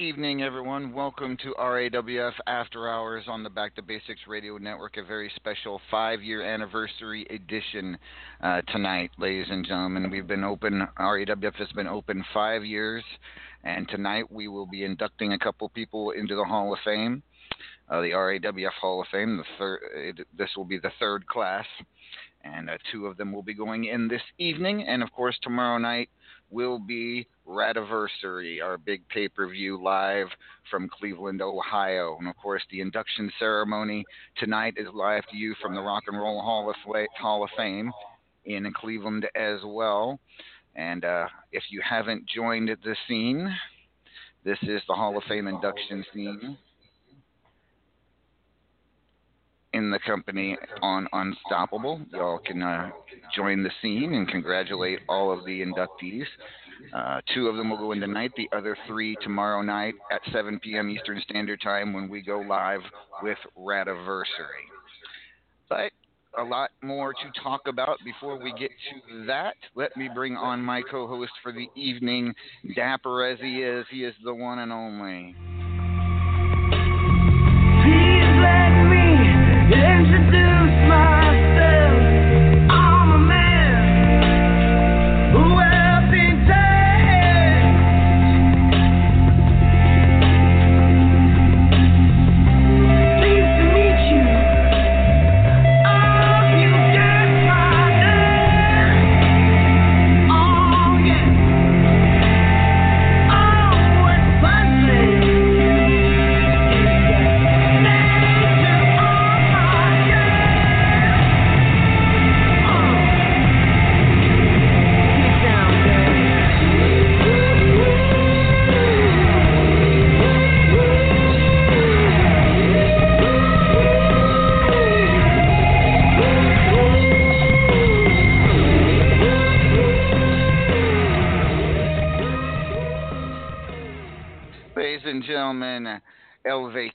evening, everyone. Welcome to RAWF After Hours on the Back to Basics Radio Network, a very special five year anniversary edition uh, tonight, ladies and gentlemen. We've been open, RAWF has been open five years, and tonight we will be inducting a couple people into the Hall of Fame, uh, the RAWF Hall of Fame. The it, this will be the third class, and uh, two of them will be going in this evening, and of course, tomorrow night will be Radiversary, our big pay per view live from Cleveland, Ohio. And of course, the induction ceremony tonight is live to you from the Rock and Roll Hall of, Hall of Fame in Cleveland as well. And uh, if you haven't joined the scene, this is the Hall of Fame induction scene in the company on Unstoppable. Y'all can uh, join the scene and congratulate all of the inductees. Uh, two of them will go in tonight, the other three tomorrow night at 7 p.m. Eastern Standard Time when we go live with Radiversary. But a lot more to talk about before we get to that. Let me bring on my co host for the evening, dapper as he is. He is the one and only. Dance do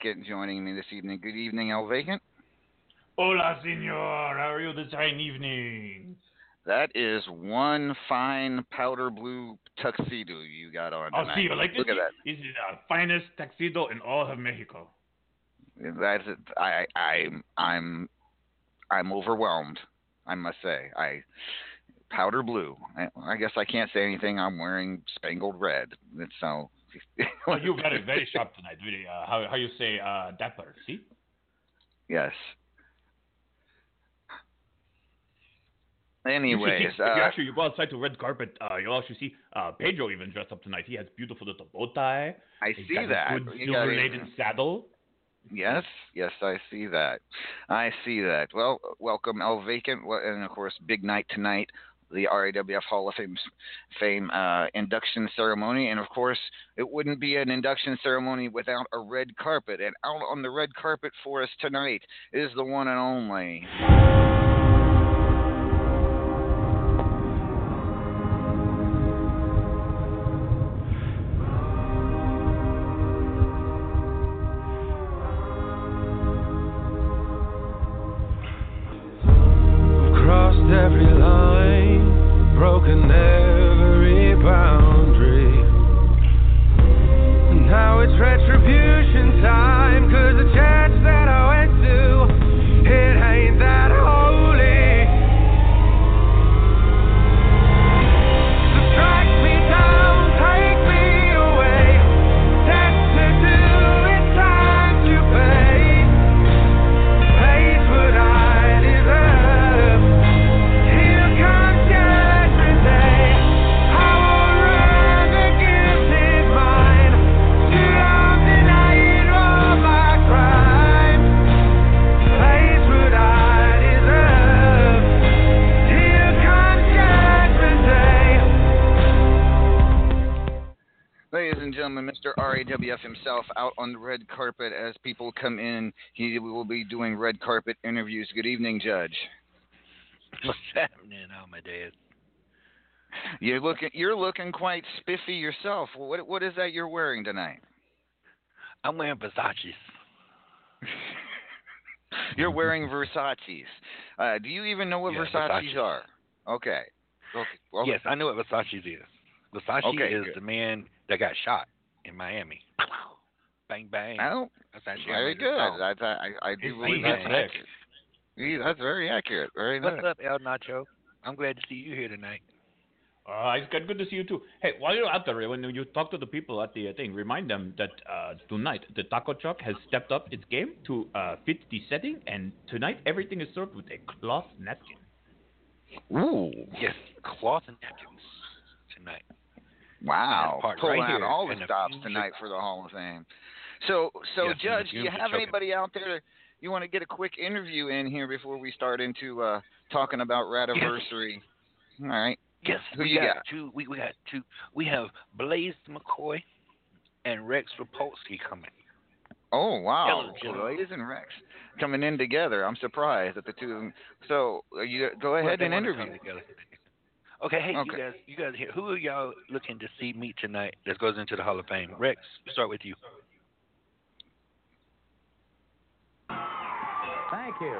Vacant joining me this evening. Good evening, El Vacant. Hola, senor. How are you this fine evening? That is one fine powder blue tuxedo you got on Oh, tonight. see, you like this? Look at that. This is the finest tuxedo in all of Mexico. That's it. I I I'm I'm overwhelmed. I must say. I powder blue. I, I guess I can't say anything. I'm wearing spangled red. It's so. Oh, you got it very sharp tonight. Really, uh, how how you say uh, dapper? See? yes. You should Anyways, if you uh, actually you go outside to red carpet, uh, you'll actually see uh, Pedro even dressed up tonight. He has beautiful little bow tie. I He's see got a that. Good You got silver it. laden saddle. Yes, yes, I see that. I see that. Well, welcome, El Vacant, and of course, big night tonight, the RAWF Hall of Fame, fame uh, induction ceremony, and of course, it wouldn't be an induction ceremony without a red carpet. And out on the red carpet for us tonight is the one and only. Line, RAWF himself out on the red carpet as people come in. He will be doing red carpet interviews. Good evening, Judge. What's happening, Amadeus? You're looking you're looking quite spiffy yourself. What what is that you're wearing tonight? I'm wearing Versace's. You're wearing Versace's. Uh, do you even know what Yeah, Versace's Versace's. are? Okay. Okay. Well, Yes, I know what Versace's is. Versace Okay, is good. the man that got shot in Miami. Bang bang. Oh, That's actually very Amadeus' good. song. That's, I I do He's believe bang, that's accurate. Yeah, that's very accurate. Very What's nice. up, El Nacho? I'm glad to see you here tonight. Uh, it's good, good to see you too. Hey, while you're out there, when you talk to the people at the uh, thing, remind them that uh, tonight the taco truck has stepped up its game to uh, fit the setting, and tonight everything is served with a cloth napkin. Ooh. Yes, cloth napkins tonight. Wow. Pulling right out all the stops tonight for the Hall of Fame. So so Yes, Judge, do you have anybody out there you want to get a quick interview in here before we start into uh talking about Radiversary? All right. Yes, Who we you got, got? two. We, we got two. We have Blaze McCoy and Rex Rapolsky coming. Oh wow, Blaze and Rex coming in together. I'm surprised that the two of them. So uh, you go ahead they and interview. Come together. Okay, hey, Okay. you guys, you guys here. Who are y'all looking to see meet tonight that goes into the Hall of Fame? Rex, we'll start with you. Thank you.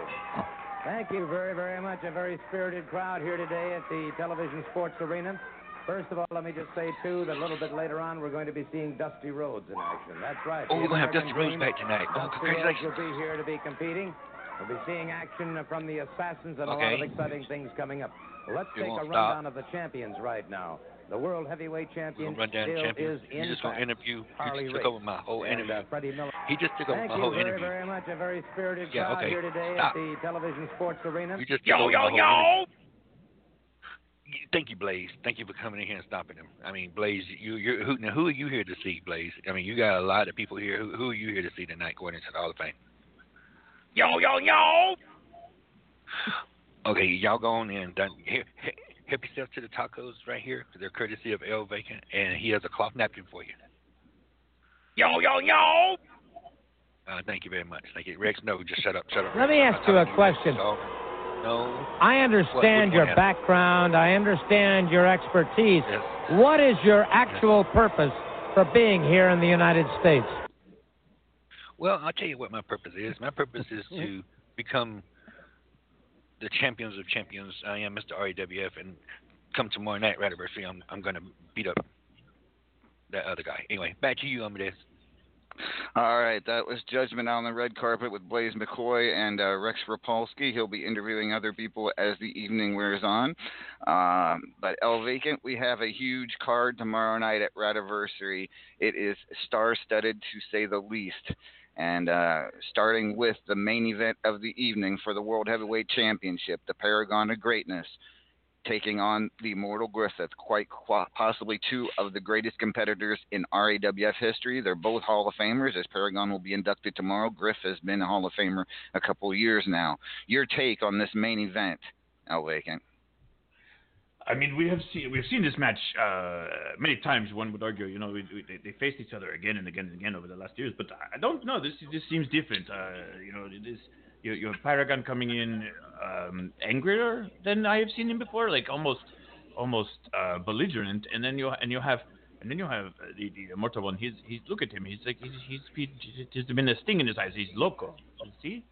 Thank you very, very much. A very spirited crowd here today at the Television Sports Arena. First of all, let me just say, too, that a little bit later on, we're going to be seeing Dusty Rhodes in action. That's right. Oh, we're gonna have Dusty Rhodes back tonight. Oh, Dusty congratulations. Rhodes will be here to be competing. We'll be seeing action from the Assassins and a lot of exciting things coming up. Let's You take a rundown stop. of the champions right now. The World Heavyweight We're Champion run down still champions. is You're just gonna interview. You Harley just took Race. over my whole and, interview. Uh, Miller. He just took over Thank my you whole very, interview. very much. A very spirited Yeah, crowd okay. here today Stop. at the Television Sports Arena. You just took over my whole interview. Thank you, Blaze. Thank you for coming in here and stopping him. I mean, Blaze, you, you're who, now who are you here to see, Blaze? I mean, you got a lot of people here. Who, who are you here to see tonight, going into the Hall of Fame? Yo, yo, yo. Okay, y'all go on in. Done. Here, help yourself to the tacos right here. They're courtesy of El Vacant, and he has a cloth napkin for you. Yo, yo, yo. Uh, thank you very much. Thank you, Rex. No, just shut up. Shut up. Let me ask you a question. No, no. I understand What- what your do background. I understand your expertise. Yes. What is your actual purpose for being here in the United States? Well, I'll tell you what my purpose is. My purpose is to become the champions of champions. I am Mr. RAWF, and come tomorrow night, Radiversary, I'm I'm going to beat up that other guy. Anyway, back to you, Amadeus. All right, that was Judgment on the red carpet with Blaze McCoy and uh, Rex Rapolsky. He'll be interviewing other people as the evening wears on. Um, but El Vacant, we have a huge card tomorrow night at Radiversary. It is star-studded to say the least. And uh, starting with the main event of the evening for the World Heavyweight Championship, the Paragon of Greatness, taking on the Immortal Griffith, quite possibly two of the greatest competitors in RAWF history. They're both Hall of Famers, as Paragon will be inducted tomorrow. Griff has been a Hall of Famer a couple of years now. Your take on this main event, El Vacant? I mean, we have seen we've seen this match uh, many times. One would argue, you know, we, we, they, faced each other again and again and again over the last years. But I don't know. This this seems different. Uh, you know, this you, you have Paragon coming in um, angrier than I have seen him before, like almost almost uh, belligerent, and then you and you have and then you have the, the immortal one. He's he's look at him. He's like he's he's, he's, he's been a sting in his eyes. He's loco. You see.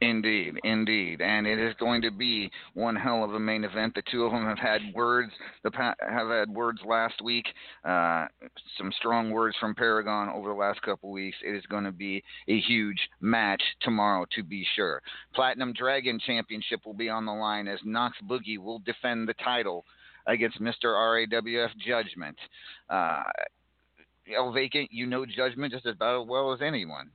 Indeed, indeed, and it is going to be one hell of a main event. The two of them have had words. The have had words last week. Uh, some strong words from Paragon over the last couple weeks. It is going to be a huge match tomorrow, to be sure. Platinum Dragon Championship will be on the line as Knox Boogie will defend the title against Mr. RAWF Judgment. Uh, El Vacant, you know Judgment just as well as anyone.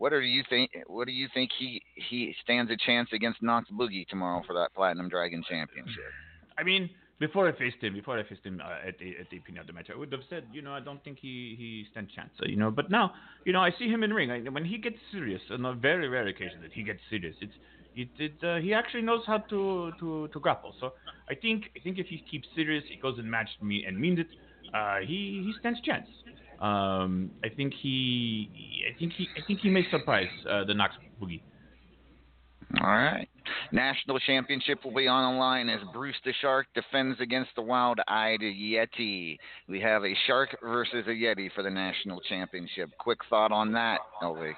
What do you think? What do you think he he stands a chance against Knox Boogie tomorrow for that Platinum Dragon Championship? I mean, before I faced him, before I faced him uh, at the at the Pinata match, I would have said, you know, I don't think he he stands chance, uh, you know. But now, you know, I see him in ring. I, when he gets serious, on a very rare occasion that he gets serious, it's it, it uh, he actually knows how to, to to grapple. So I think I think if he keeps serious, he goes and matches me and means it, uh, he he stands chance. Um, I think he, I think he, I think he may surprise uh, the Knox Boogie. All right. National championship will be on the line as Bruce the Shark defends against the wild-eyed Yeti. We have a shark versus a Yeti for the national championship. Quick thought on that, Elvie.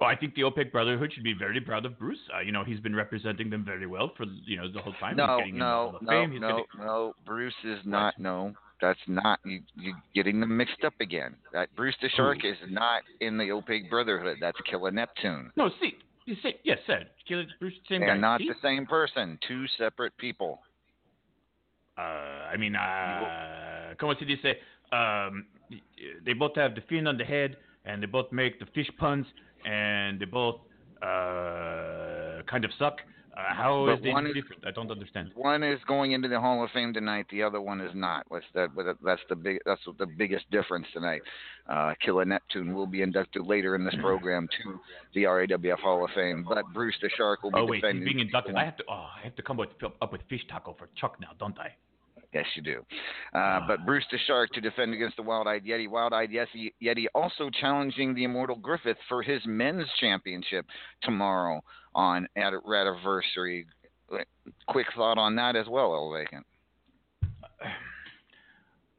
Oh, I think the OPEC Brotherhood should be very proud of Bruce. Uh, you know, he's been representing them very well for you know the whole time. No, no, no, no, no. Bruce is not. No, that's not you. You getting them mixed up again. That Bruce the Shark is not in the opaque Brotherhood. That's Killer Neptune. No, see, you say yes, said Killer Bruce, same They're guy. not see? the same person. Two separate people. Uh, I mean, uh, come on, they say um, they both have the fin on the head, and they both make the fish puns, and they both uh, kind of suck. Uh, how is one is, different? I don't understand. One is going into the Hall of Fame tonight. The other one is not. What's that? That's the big. That's the biggest difference tonight. Uh, Killer Neptune will be inducted later in this program to the RAWF Hall of Fame, but Bruce the Shark will be oh, wait, defending. he's being inducted. I have to. Oh, I have to come up with, up with fish taco for Chuck now, don't I? Yes, you do. Uh, but Bruce the Shark to defend against the Wild Eyed Yeti. Wild Eyed Yeti, also challenging the Immortal Griffith for his men's championship tomorrow on at Radiversary. Quick thought on that as well, El Vacant.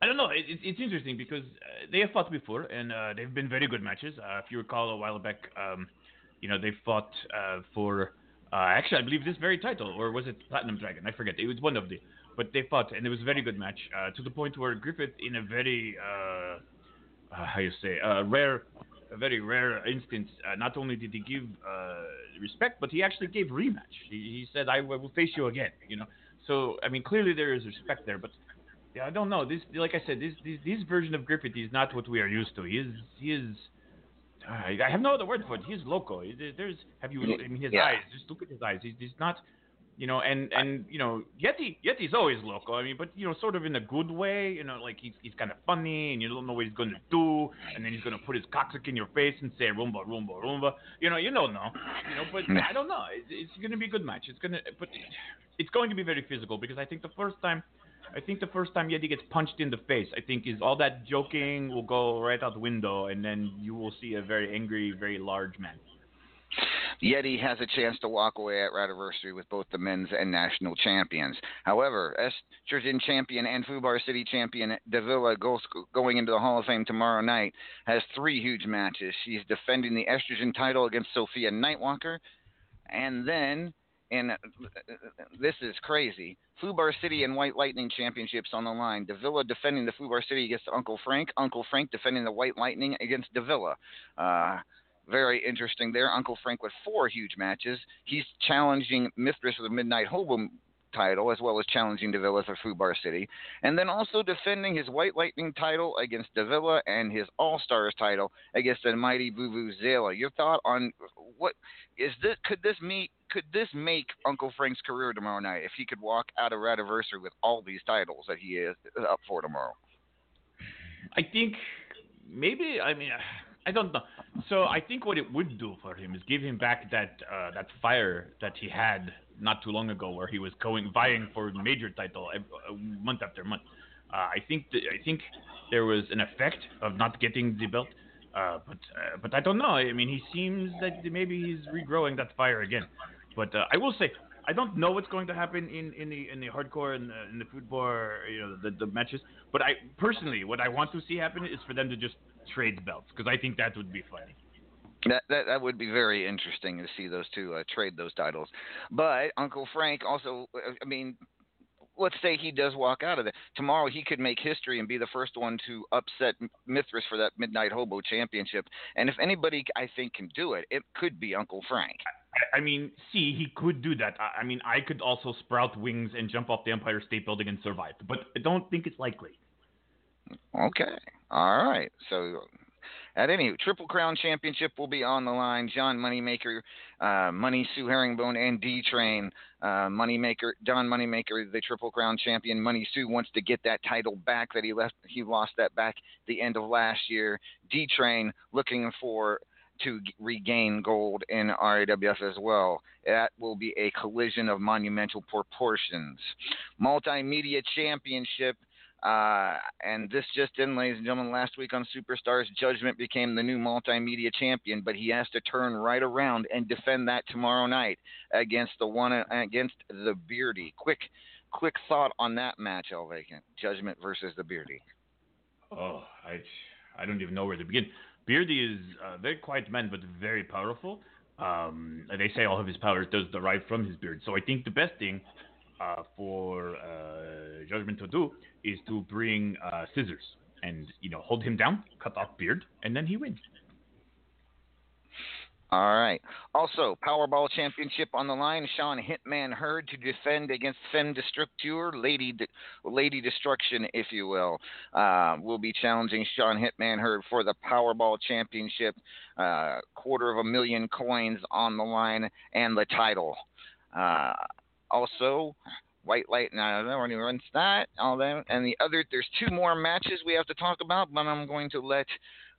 I don't know. It, it, it's interesting because uh, they have fought before, and uh, they've been very good matches. Uh, if you recall, a while back, um, you know, they fought uh, for uh, actually, I believe this very title, or was it Platinum Dragon? I forget. It was one of the but they fought, and it was a very good match uh, to the point where Griffith, in a very uh, uh, how you say, a rare, a very rare instance, uh, not only did he give uh, respect, but he actually gave rematch. He, he said, "I will face you again." You know, so I mean, clearly there is respect there, but. Yeah, I don't know. This, like I said, this, this this version of Griffith is not what we are used to. He is he is I have no other word for it. He's loco. There's have you? I mean, his yeah. eyes. Just look at his eyes. He's, he's not you know, and and you know, Yeti Yeti's always local. I mean, but you know, sort of in a good way. You know, like he's he's kind of funny, and you don't know what he's gonna do, and then he's gonna put his coccyx in your face and say Roomba, Roomba, Roomba. You know, you don't know. You know, but hmm. I don't know. It's, it's gonna be a good match. It's gonna, but it's going to be very physical because I think the first time. I think the first time Yeti gets punched in the face, I think is all that joking will go right out the window, and then you will see a very angry, very large man. Yeti has a chance to walk away at Radiversary with both the men's and national champions. However, Estrogen champion and Fubar City champion Davila going into the Hall of Fame tomorrow night has three huge matches. She's defending the Estrogen title against Sophia Nightwalker, and then and this is crazy. Fubar City and White Lightning championships on the line. Davila defending the Fubar City against Uncle Frank. Uncle Frank defending the White Lightning against Davila. Uh, very interesting there. Uncle Frank with four huge matches. He's challenging Mistress of the Midnight Hobo title, as well as challenging Davila for Fubar City, and then also defending his White Lightning title against Davila and his All Stars title against the mighty Vuvuzela. Your thought on what is this? Could this meet? Could this make Uncle Frank's career tomorrow night if he could walk out of Radiversary with all these titles that he is up for tomorrow? I think maybe. I mean. I don't know. So I think what it would do for him is give him back that uh, that fire that he had not too long ago, where he was going vying for major title every, uh, month after month. Uh, I think th- I think there was an effect of not getting the belt, uh, but uh, but I don't know. I mean, he seems that maybe he's regrowing that fire again. But uh, I will say I don't know what's going to happen in, in the in the hardcore and in the Fubar, you know, the, the matches. But I personally, what I want to see happen is for them to just trade belts because I think that would be funny. That, that that would be very interesting to see those two uh, trade those titles. But Uncle Frank also, uh, I mean, let's say he does walk out of it tomorrow. He could make history and be the first one to upset Mithras for that Midnight Hobo Championship. And if anybody, I think, can do it, it could be Uncle Frank. I mean, see, he could do that. I mean, I could also sprout wings and jump off the Empire State Building and survive, but I don't think it's likely. Okay. All right. So, at any Triple Crown Championship will be on the line. John Moneymaker, uh, Money Sue Herringbone, and D Train. Uh, Moneymaker, Don Moneymaker, the Triple Crown champion. Money Sue wants to get that title back that he left. He lost that back the end of last year. D Train looking for to regain gold in RAWF as well. That will be a collision of monumental proportions. Multimedia Championship uh, and this just in, ladies and gentlemen, last week on Superstars, Judgment became the new multimedia champion, but he has to turn right around and defend that tomorrow night against the one against the Beardy. Quick, quick thought on that match, El Vacant. Judgment versus the Beardy. Oh, I, I don't even know where to begin. Beardy is a very quiet man, but very powerful. Um, they say all of his powers does derive from his beard. So I think the best thing uh, for uh, Judgment to do is to bring uh, scissors and you know hold him down, cut off beard, and then he wins. All right. Also, Powerball Championship on the line. Sean Hitman Hurd to defend against Femme Destructeur, Lady De- Lady Destruction, if you will. Uh, will be challenging Sean Hitman Hurd for the Powerball Championship. Uh, quarter of a million coins on the line and the title. Uh, also, White Light, and I don't know anyone that, all that, and the other. There's two more matches we have to talk about, but I'm going to let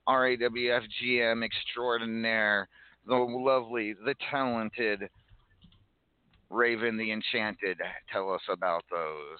RAWF GM extraordinaire, the lovely, the talented Raven the Enchanted, tell us about those.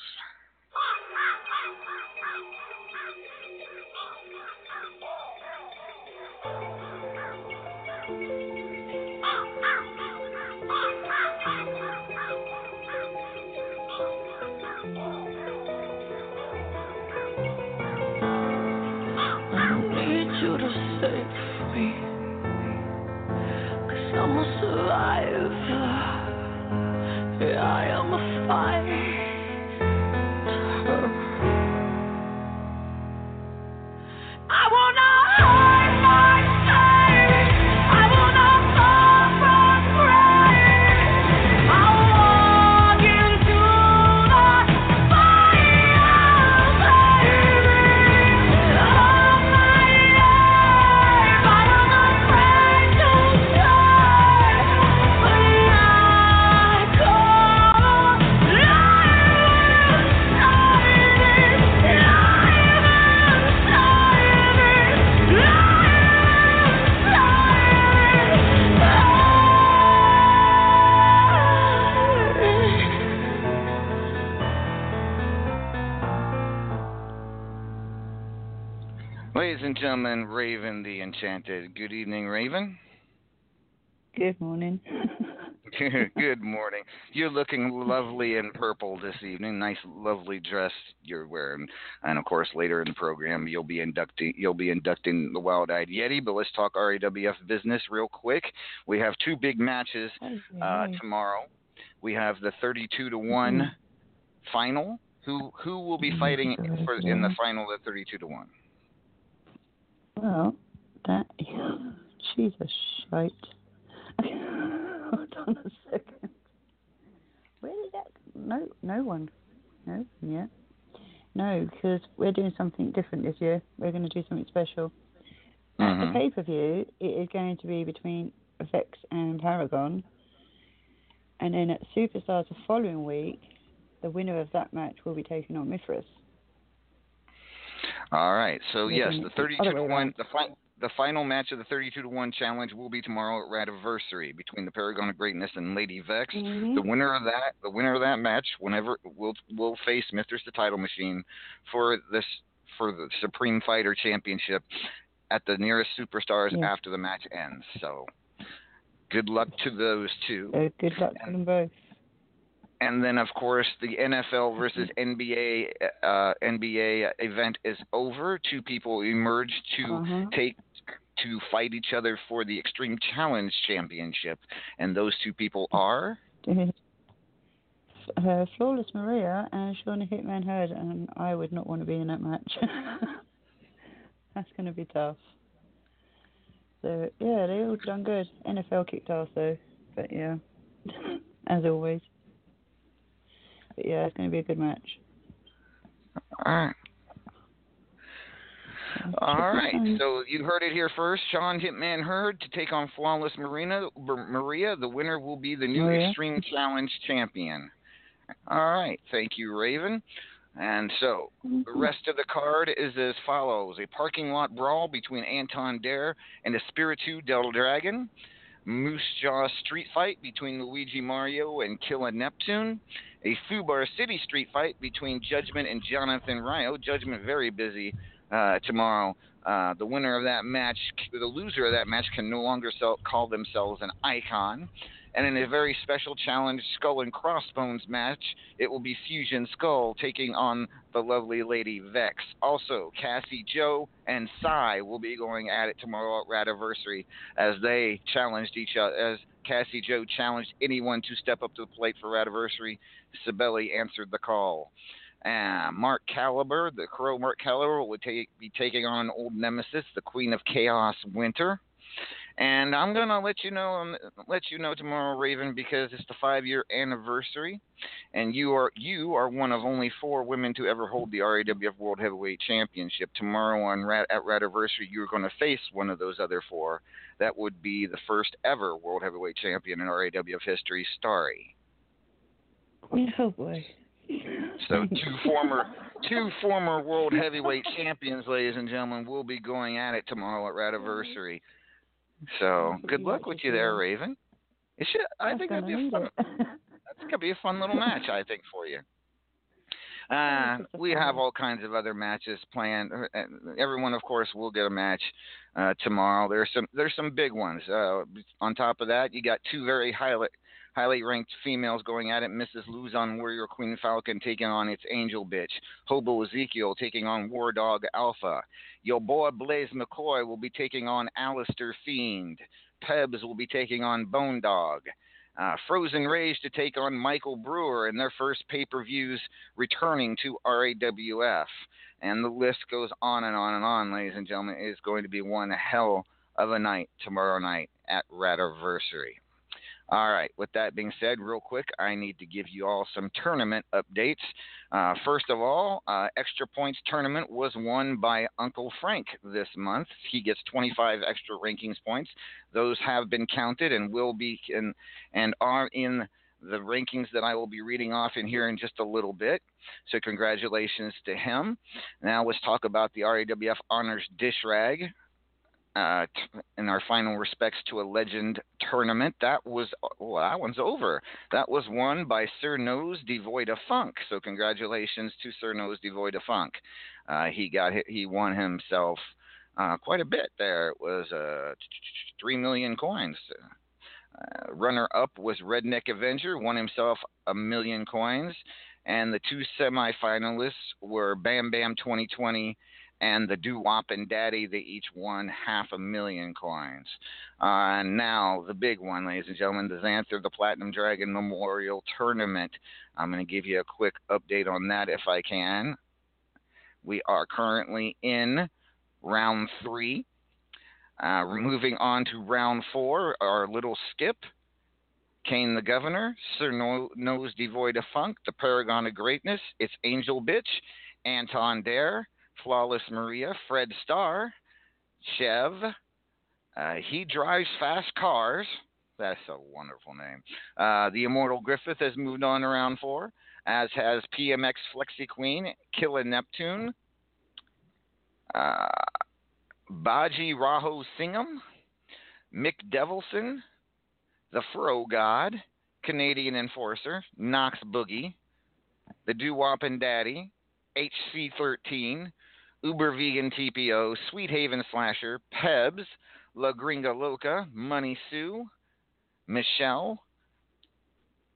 And gentlemen, Raven the Enchanted. Good evening, Raven. Good morning. Good morning. You're looking lovely in purple this evening. Nice, lovely dress you're wearing. And of course, later in the program, you'll be inducting you'll be inducting the Wild Eyed Yeti. But let's talk RAWF business real quick. We have two big matches uh, tomorrow. We have the 32 to one final. Who who will be fighting for in the final at 32 to one? Well, that she's a shite. Hold on a second. Where did that? No, no one. No, yeah. No, because we're doing something different this year. We're going to do something special. At Mhm. the pay per view, it is going to be between Vex and Paragon. And then at Superstars the following week, the winner of that match will be taking on Mithras. All right. So yes, the 32 to one, the fi- the final match of the 32 to one challenge will be tomorrow at Radiversary between the Paragon of Greatness and Lady Vex. Mhm. The winner of that, the winner of that match, whenever will will face Mithras the Title Machine for this for the Supreme Fighter Championship at the nearest Superstars Yeah. after the match ends. So good luck to those two. So good luck to them both. And then, of course, the NFL versus NBA uh, NBA event is over. Two people emerged to Uh-huh. take to fight each other for the Extreme Challenge Championship, and those two people are. uh, Flawless Maria and Shauna Hitman Heard, and I would not want to be in that match. That's going to be tough. So yeah, they all done good. NFL kicked ass though, but yeah, as always. Yeah, it's going to be a good match. All right. All right. So you heard it here first. Sean Hitman Heard to take on Flawless Marina Maria. The winner will be the new Maria. Extreme Challenge champion. All right. Thank you, Raven. And so the rest of the card is as follows: a parking lot brawl between Anton Dare and Espiritu del Dragon. Moose Jaw street fight between Luigi Mario and Killa Neptune. A Fubar City street fight between Judgment and Jonathan Ryo. Judgment very busy uh, tomorrow. Uh, the winner of that match, the loser of that match, can no longer sell, call themselves an icon. And in a very special challenge Skull and Crossbones match, it will be Fusion Skull taking on the lovely Lady Vex. Also, Cassie Joe and Psy will be going at it tomorrow at Radiversary as they challenged each other. As Cassie Joe challenged anyone to step up to the plate for Radiversary, Sibeli answered the call. Uh, Mark Caliber, the Crow Mark Caliber, will take, be taking on an old nemesis, the Queen of Chaos Winter. And I'm gonna let you know, um, let you know tomorrow, Raven, because it's the five-year anniversary, and you are you are one of only four women to ever hold the RAWF World Heavyweight Championship. Tomorrow on Rat, at Rativersary, you're going to face one of those other four. That would be the first ever World Heavyweight Champion in RAWF history, Starry. Oh boy. So two former two former world heavyweight champions, ladies and gentlemen, will be going at it tomorrow at Rativersary. So good luck with you there, Raven. It should, I think that'd be a fun. That's gonna be a fun little match, I think, for you. Uh, we have all kinds of other matches planned. Uh, Everyone, of course, will get a match uh, tomorrow. There's some there's some big ones. Uh, on top of that, you got two very highly highly ranked females going at it. Mrs. Luzon Warrior Queen Falcon taking on its Angel Bitch. Hobo Ezekiel taking on War Dog Alpha. Your boy Blaze McCoy will be taking on Alistair Fiend. Pebs will be taking on Bone Dog. Uh, Frozen Rage to take on Michael Brewer in their first pay per views returning to RAWF. And the list goes on and on and on, ladies and gentlemen. It is going to be one hell of a night tomorrow night at Rativersary. All right, with that being said, real quick, I need to give you all some tournament updates. Uh, first of all, uh, Extra Points Tournament was won by Uncle Frank this month. He gets 25 extra rankings points. Those have been counted and will be in, and are in the rankings that I will be reading off in here in just a little bit. So congratulations to him. Now let's talk about the RAWF Honors Dish Rag uh, in our final respects to a legend tournament. That was well, that one's over. That was won by Sir Nose Devoid of Funk. So congratulations to Sir Nose Devoid of Funk. Uh, he got he won himself uh, quite a bit there. It was uh, three million coins. Uh, runner up was Redneck Avenger, won himself a million coins. And the two semifinalists were Bam Bam 2020 and the Doo Wop and Daddy. They each won half a million coins. Uh, now, the big one, ladies and gentlemen, the Xanther, the Platinum Dragon Memorial Tournament. I'm going to give you a quick update on that if I can. We are currently in round three. Uh, moving on to round four, our little skip. Kane the Governor, Sir no- Nose Devoid of Funk, the Paragon of Greatness, It's Angel Bitch, Anton Dare, Flawless Maria, Fred Starr, Chev. Uh, he drives fast cars. That's a wonderful name. Uh, the Immortal Griffith has moved on around four, as has PMX Flexi Queen, Killa Neptune, uh, Baji Raho Singham, Mick Devilson, the Fro God, Canadian Enforcer, Knox Boogie, the Doo Wop and Daddy, HC13, Uber Vegan TPO, Sweet Haven Slasher, Pebs, La Gringa Loca, Money Sue, Michelle,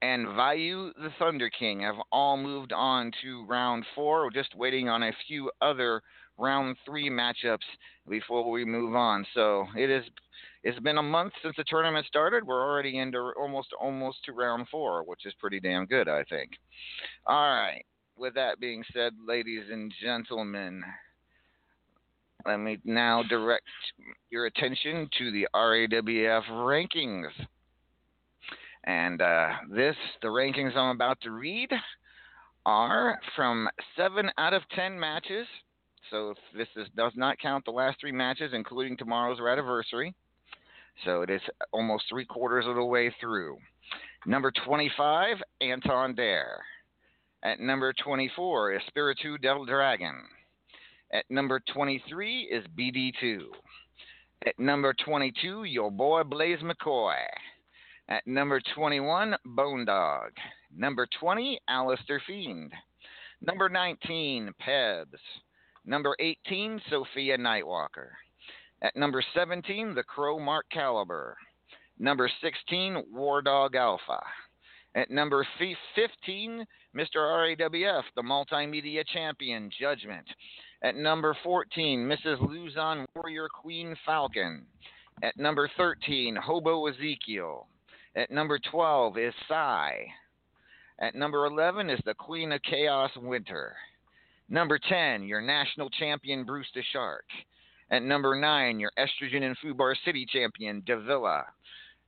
and Vayu the Thunder King have all moved on to round four. We're just waiting on a few other round three matchups before we move on. So it is it's been a month since the tournament started. We're already into almost almost to round four, which is pretty damn good, I think. All right. With that being said, ladies and gentlemen, let me now direct your attention to the RAWF rankings. And uh, this, the rankings I'm about to read, are from seven out of ten matches. So this is, does not count the last three matches, including tomorrow's anniversary. So it is almost three quarters of the way through. Number 25, Anton Dare. At number 24 is Spiritu Devil Dragon. At number 23 is BD2. At number 22, your boy Blaze McCoy. At number 21, Bone Dog. Number 20, Alistair Fiend. Number 19, Pebs. Number 18, Sophia Nightwalker. At number 17, The Crow Mark Caliber. Number 16, War Dog Alpha. At number 15, Mr. RAWF, the multimedia champion, Judgment. At number 14, Mrs. Luzon Warrior Queen Falcon. At number 13, Hobo Ezekiel. At number 12 is Psy. At number 11 is the Queen of Chaos Winter. Number 10, your national champion, Bruce the Shark. At number 9, your Estrogen and Fubar City champion, Davila.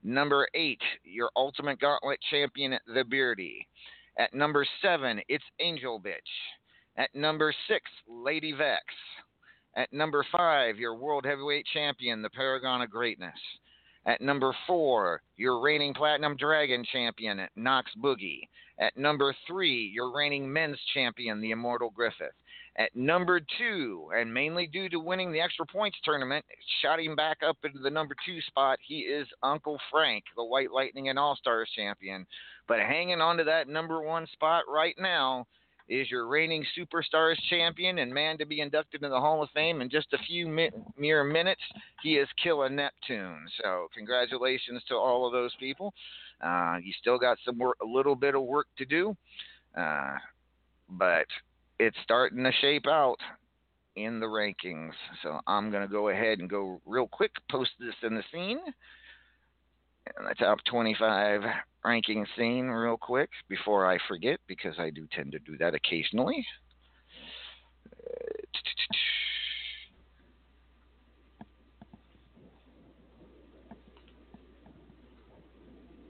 Number 8, your Ultimate Gauntlet champion, The Beardy. At number 7, it's Angel Bitch. At number 6, Lady Vex. At number 5, your World Heavyweight Champion, the Paragon of Greatness. At number 4, your reigning Platinum Dragon Champion, Knox Boogie. At number 3, your reigning Men's Champion, the Immortal Griffith. At number 2, and mainly due to winning the Extra Points Tournament, shot him back up into the number 2 spot, he is Uncle Frank, the White Lightning and All Stars Champion. But hanging on to that number 1 spot right now is your reigning Superstars champion and man to be inducted in the Hall of Fame in just a few mi- mere minutes. He is Killa Neptune. So congratulations to all of those people. Uh, you still got some work, a little bit of work to do, uh, but it's starting to shape out in the rankings. So I'm going to go ahead and go real quick, post this in the scene. The top 25 ranking scene real quick before I forget because I do tend to do that occasionally.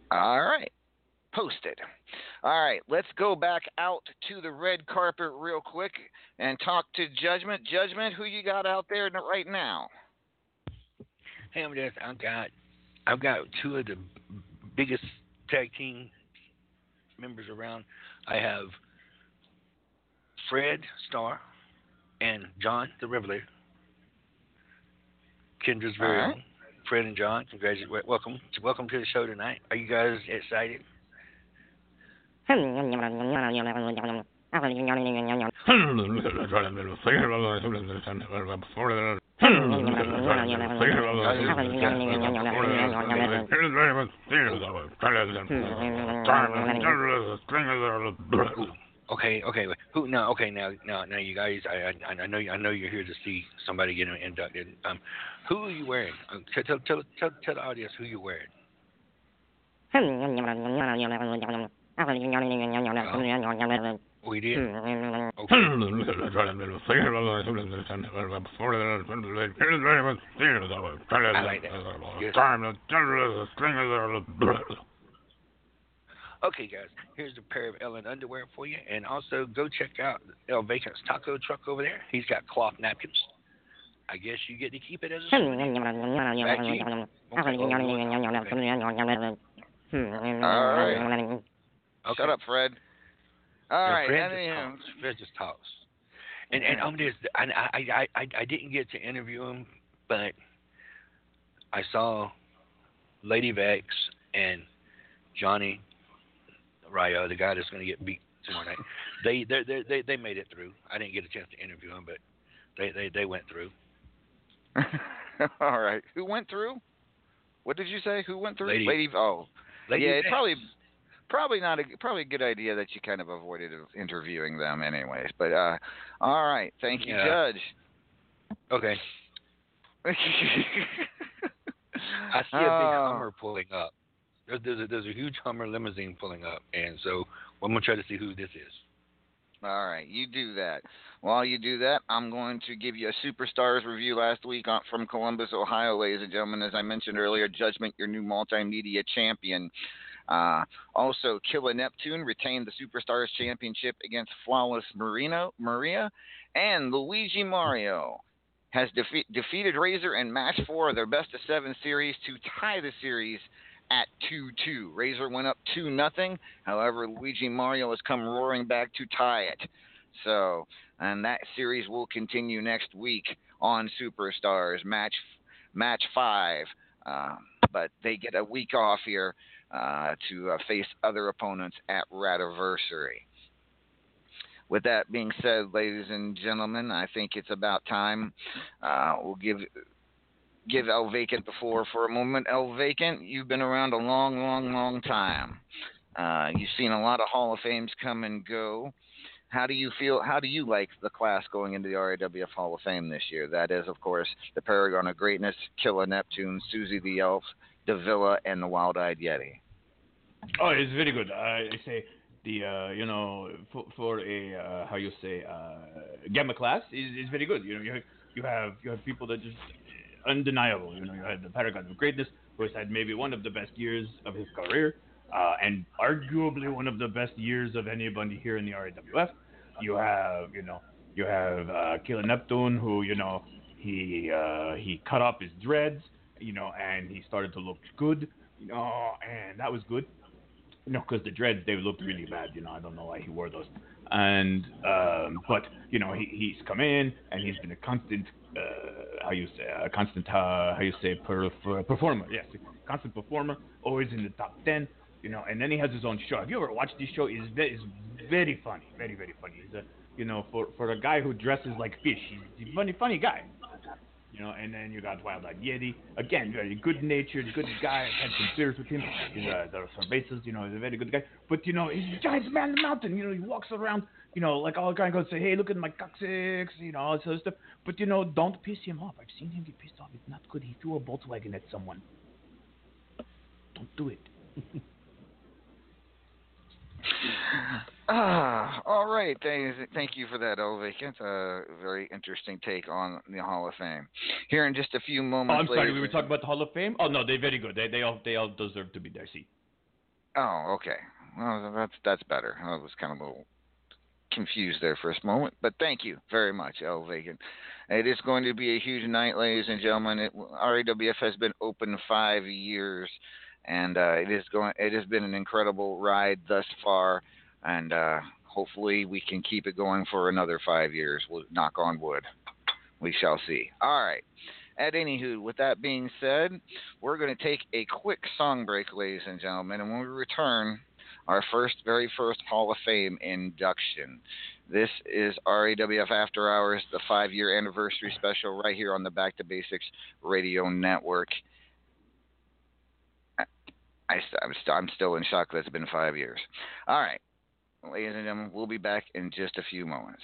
All right, posted. All right, let's go back out to the red carpet real quick and talk to Judgment. Judgment, who you got out there right now? Hey, I'm just, I've got, I've got two of the biggest tag team members around. I have Fred Starr and John the Revelator. Kendra's very right. own. Fred and John, congratulations. Welcome, welcome to the show tonight. Are you guys excited? Okay, okay. wait. Who? No, okay. Now, now, now, you guys. I, I, I know, I know you're here to see somebody get inducted. Um, who are you wearing? Um, tell, tell, tell, tell, tell the audience who you're wearing. We did. I like that. Yes. Okay, guys. Here's a pair of Ellen underwear for you, and also go check out El Vacant's taco truck over there. He's got cloth napkins. I guess you get to keep it as a souvenir. Back to you. Okay. All right. Okay. Shut up, Fred. All right. Just talks. Fred just. And and um, there's I I I I I didn't get to interview him, but I saw Lady Vex and Johnny Rayo, the guy that's going to get beat tomorrow night. They they they they they made it through. I didn't get a chance to interview him, but they they they went through. All right. Who went through? What did you say? Who went through? Lady- oh, Lady yeah. It's Vex. probably probably not a probably a good idea that you kind of avoided interviewing them, anyways. But uh, all right. Thank you, Yeah. Judge. Okay. I see a big Oh. Hummer pulling up. There's there's a, there's a huge Hummer limousine pulling up, and so I'm gonna try to see who this is. All right, you do that. While you do that, I'm going to give you a Superstars review last week on, from Columbus, Ohio, ladies and gentlemen. As I mentioned earlier, Judgment, your new multimedia champion. Uh, also, Killer Neptune retained the Superstars championship against Flawless Marino, Maria, and Luigi Mario has defe- defeated Razor in match four of their best of seven series to tie the series at 2-2. Razor went up 2 nothing. However, Luigi Mario has come roaring back to tie it. So, and that series will continue next week on Superstars match match 5. Uh, but they get a week off here uh, to uh, face other opponents at Radiversary. With that being said, ladies and gentlemen, I think it's about time. Uh, we'll give give El Vacant the floor for a moment. El Vacant, you've been around a long, long, long time. Uh, you've seen a lot of Hall of Fames come and go. How do you feel? How do you like the class going into the RAWF Hall of Fame this year? That is, of course, the Paragon of Greatness, Killa Neptune, Susie the Elf, Davila, and the Wild Eyed Yeti. Oh, it's very good. I I say the uh, you know for, for a uh, how you say uh, gamma class is, is very good. You know you have, you have you have people that just undeniable. You know you had the Paragon of Greatness who has had maybe one of the best years of his career, uh, and arguably one of the best years of anybody here in the RAWF. You have you know you have uh, Killer Neptune who you know he uh, he cut off his dreads you know and he started to look good you know and that was good you know, because the dreads they looked really bad. You know, I don't know why he wore those. And um, but you know, he he's come in and he's been a constant, uh, how you say, a constant, uh, how you say, per, per, performer. Yes, constant performer, always in the top ten. You know, and then he has his own show. Have you ever watched this show? Is is very funny, very very funny. He's a, you know, for for a guy who dresses like fish, he's a funny funny guy. You know, and then you got Wild Eyed Yeti. Again, very good natured, good guy. Had some beers with him. He's there are some bases, you know, he's a very good guy. But you know, he's a giant man in the mountain. You know, he walks around, you know, like all the guy goes say, Hey, look at my coccyx, you know, all this other stuff. But you know, don't piss him off. I've seen him get pissed off. It's not good. He threw a Volkswagen at someone. Don't do it. Ah, all right. Thank, thank you for that, El Vacant. Uh, very interesting take on the Hall of Fame. Here in just a few Oh, moments. I'm sorry. We were talking about the Hall of Fame. Oh no, they're very good. They they all they all deserve to be there. See. Oh, okay. Well, that's that's better. I was kind of a little confused there for a moment, but thank you very much, El. It is going to be a huge night, ladies and gentlemen. It, RAWF has been open five years, and uh, it is going. It has been an incredible ride thus far, and uh, hopefully we can keep it going for another five years. We'll knock on wood. We shall see. All right. At anywho, with that being said, we're going to take a quick song break, ladies and gentlemen, and when we return, our first, very first Hall of Fame induction. This is RAWF After Hours, the five year anniversary special, right here on the Back to Basics Radio Network. I, am st- still in shock. that it's been five years. All right ladies and gentlemen, we'll be back in just a few moments.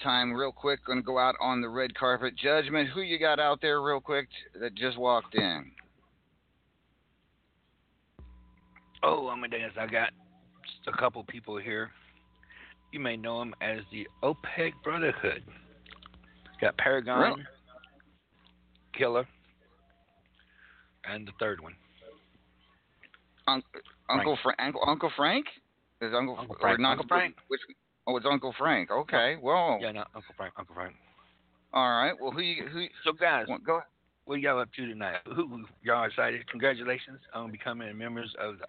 Time. Real quick, going to go out on the red carpet. Judgment, who you got out there, real quick, that just walked in? Oh, Amadeus, I got just a couple people here. You may know them as the OPEC Brotherhood. Got Paragon, Really? Killer, and the third one. Un- Uncle Frank. Uncle, Uncle Frank? Is Uncle, Uncle or Frank. not Uncle Frank. Which, oh, it's Uncle Frank. Okay. Well. Yeah, not Uncle Frank. Uncle Frank. All right. Well, who you who? So guys, go ahead. what y'all up to tonight? Who y'all excited? Congratulations on becoming members of the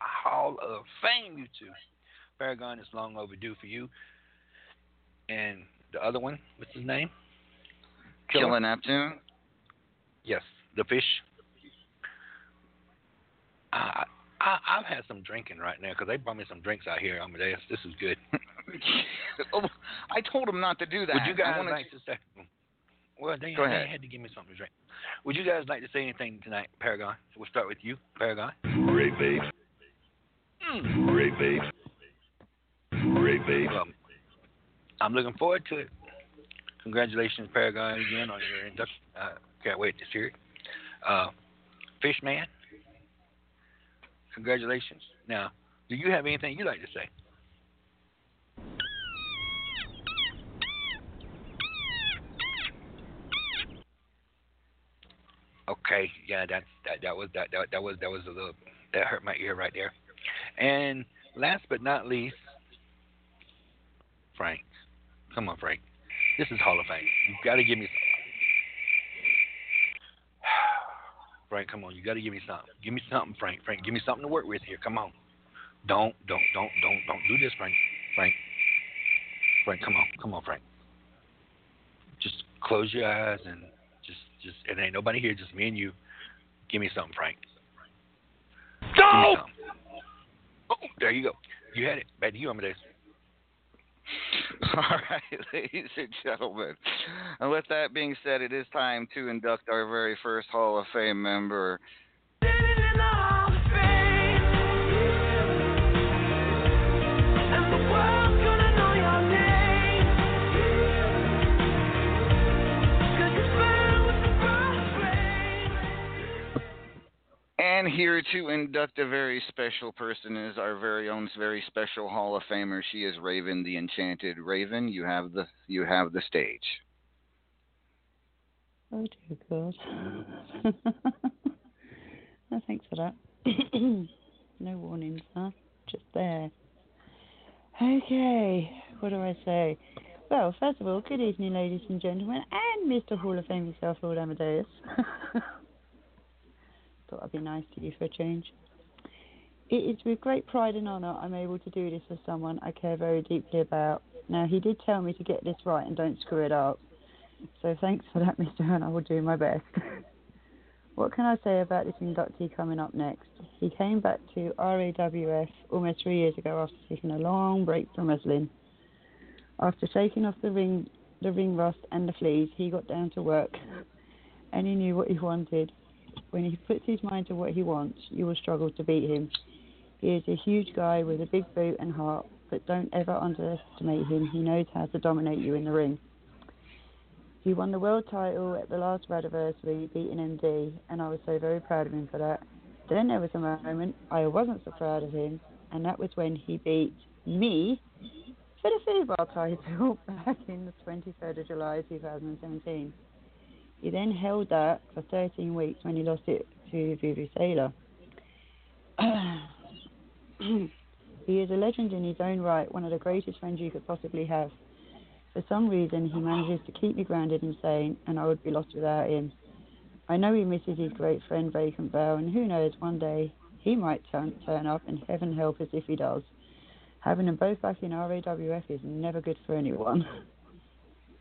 Hall of Fame. You two. Paragon is long overdue for you. And the other one, what's his name? Killer Neptune. Yes, the fish. I, I I've had some drinking right now because they brought me some drinks out here. Amadeus, this is good. oh, I told him not to do that. Would you guys like to say? Well, they, Go they had to give me something to drink. Would you guys like to say anything tonight, Paragon? We'll start with you, Paragon. Great babe. Great babe. Great babe. Well, I'm looking forward to it. Congratulations, Paragon, again on your induction. Uh, can't wait to hear it. Uh, Fishman, congratulations. Now, do you have anything you'd like to say? Okay, yeah, that's that. That was that. That, that was that was a little that hurt my ear right there. And last but not least, Frank. Come on, Frank. This is Hall of Fame. You got to give me. Frank, come on. You got to give me something. Give me something, Frank. Frank, give me something to work with here. Come on. Don't, don't, don't, don't, don't do this, Frank. Frank. Frank, come on, come on, Frank. Just close your eyes and just, and ain't nobody here, just me and you. Give me something, Frank. Go! something. Oh, there you go. You had it. Back to you, Amadeus. All right, ladies and gentlemen. And with that being said, it is time to induct our very first Hall of Fame member. And here to induct a very special person is our very own, very special Hall of Famer. She is Raven, the Enchanted Raven. You have the you have the stage. Oh dear God. no, thanks for that. no warnings, huh? Just there. Okay, what do I say? Well, first of all, good evening, ladies and gentlemen, and Mr. Hall of Fame himself, Lord Amadeus. Thought I'd be nice to you for a change. It is with great pride and honour I'm able to do this for someone I care very deeply about. Now, he did tell me to get this right and don't screw it up. So thanks for that, Mr. and I will do my best. what can I say about this inductee coming up next? He came back to RAWF almost three years ago after taking a long break from wrestling. After shaking off the ring, the ring rust and the fleas, he got down to work, and he knew what he wanted. When he puts his mind to what he wants, you will struggle to beat him. He is a huge guy with a big boot and heart, but don't ever underestimate him. He knows how to dominate you in the ring. He won the world title at the last Radiversary, beating MD, and I was so very proud of him for that. Then there was a moment I wasn't so proud of him, and that was when he beat me for the Fubar title back in the 23rd of July 2017. He then held that for 13 weeks when he lost it to Vivi Sailor. he is a legend in his own right, one of the greatest friends you could possibly have. For some reason, he manages to keep me grounded and sane, and I would be lost without him. I know he misses his great friend Vacant Val, and who knows, one day he might turn, turn up, and heaven help us if he does. Having them both back in RAWF is never good for anyone.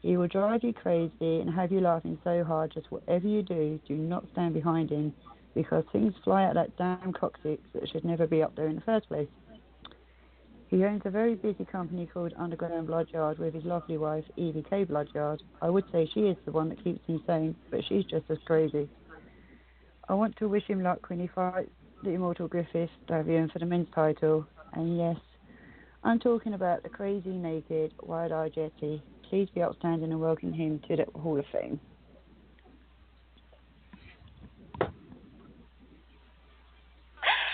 He will drive you crazy and have you laughing so hard. Just whatever you do, do not stand behind him because things fly out that damn coccyx that should never be up there in the first place. He owns a very busy company called Underground Bloodyard with his lovely wife, Evie K. Bloodyard. I would say she is the one that keeps him sane, but she's just as crazy. I want to wish him luck when he fights the Immortal Griffith Davian for the men's title. And yes, I'm talking about the crazy, naked, wide-eyed Yeti. Please be outstanding and welcome him to the Hall of Fame.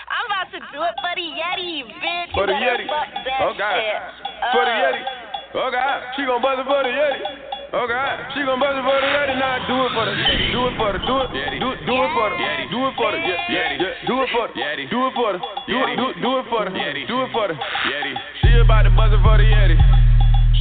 I'm about to do it for the Yeti, bitch. For the Yeti. Oh, God. shit. For the Uh, Yeti. Oh God, she gon' buzz it for the Yeti. Oh God, she gon' buzz it for the Yeti. Now do it for the Yeti. Do it for the do it. Do it do it for the Yeti. Do it for the Yeti. Yeti. Do it for the Yeti. Do it for the do it do, do it for the Yeti. Do it for the Yeti. She about to buzz it for the Yeti.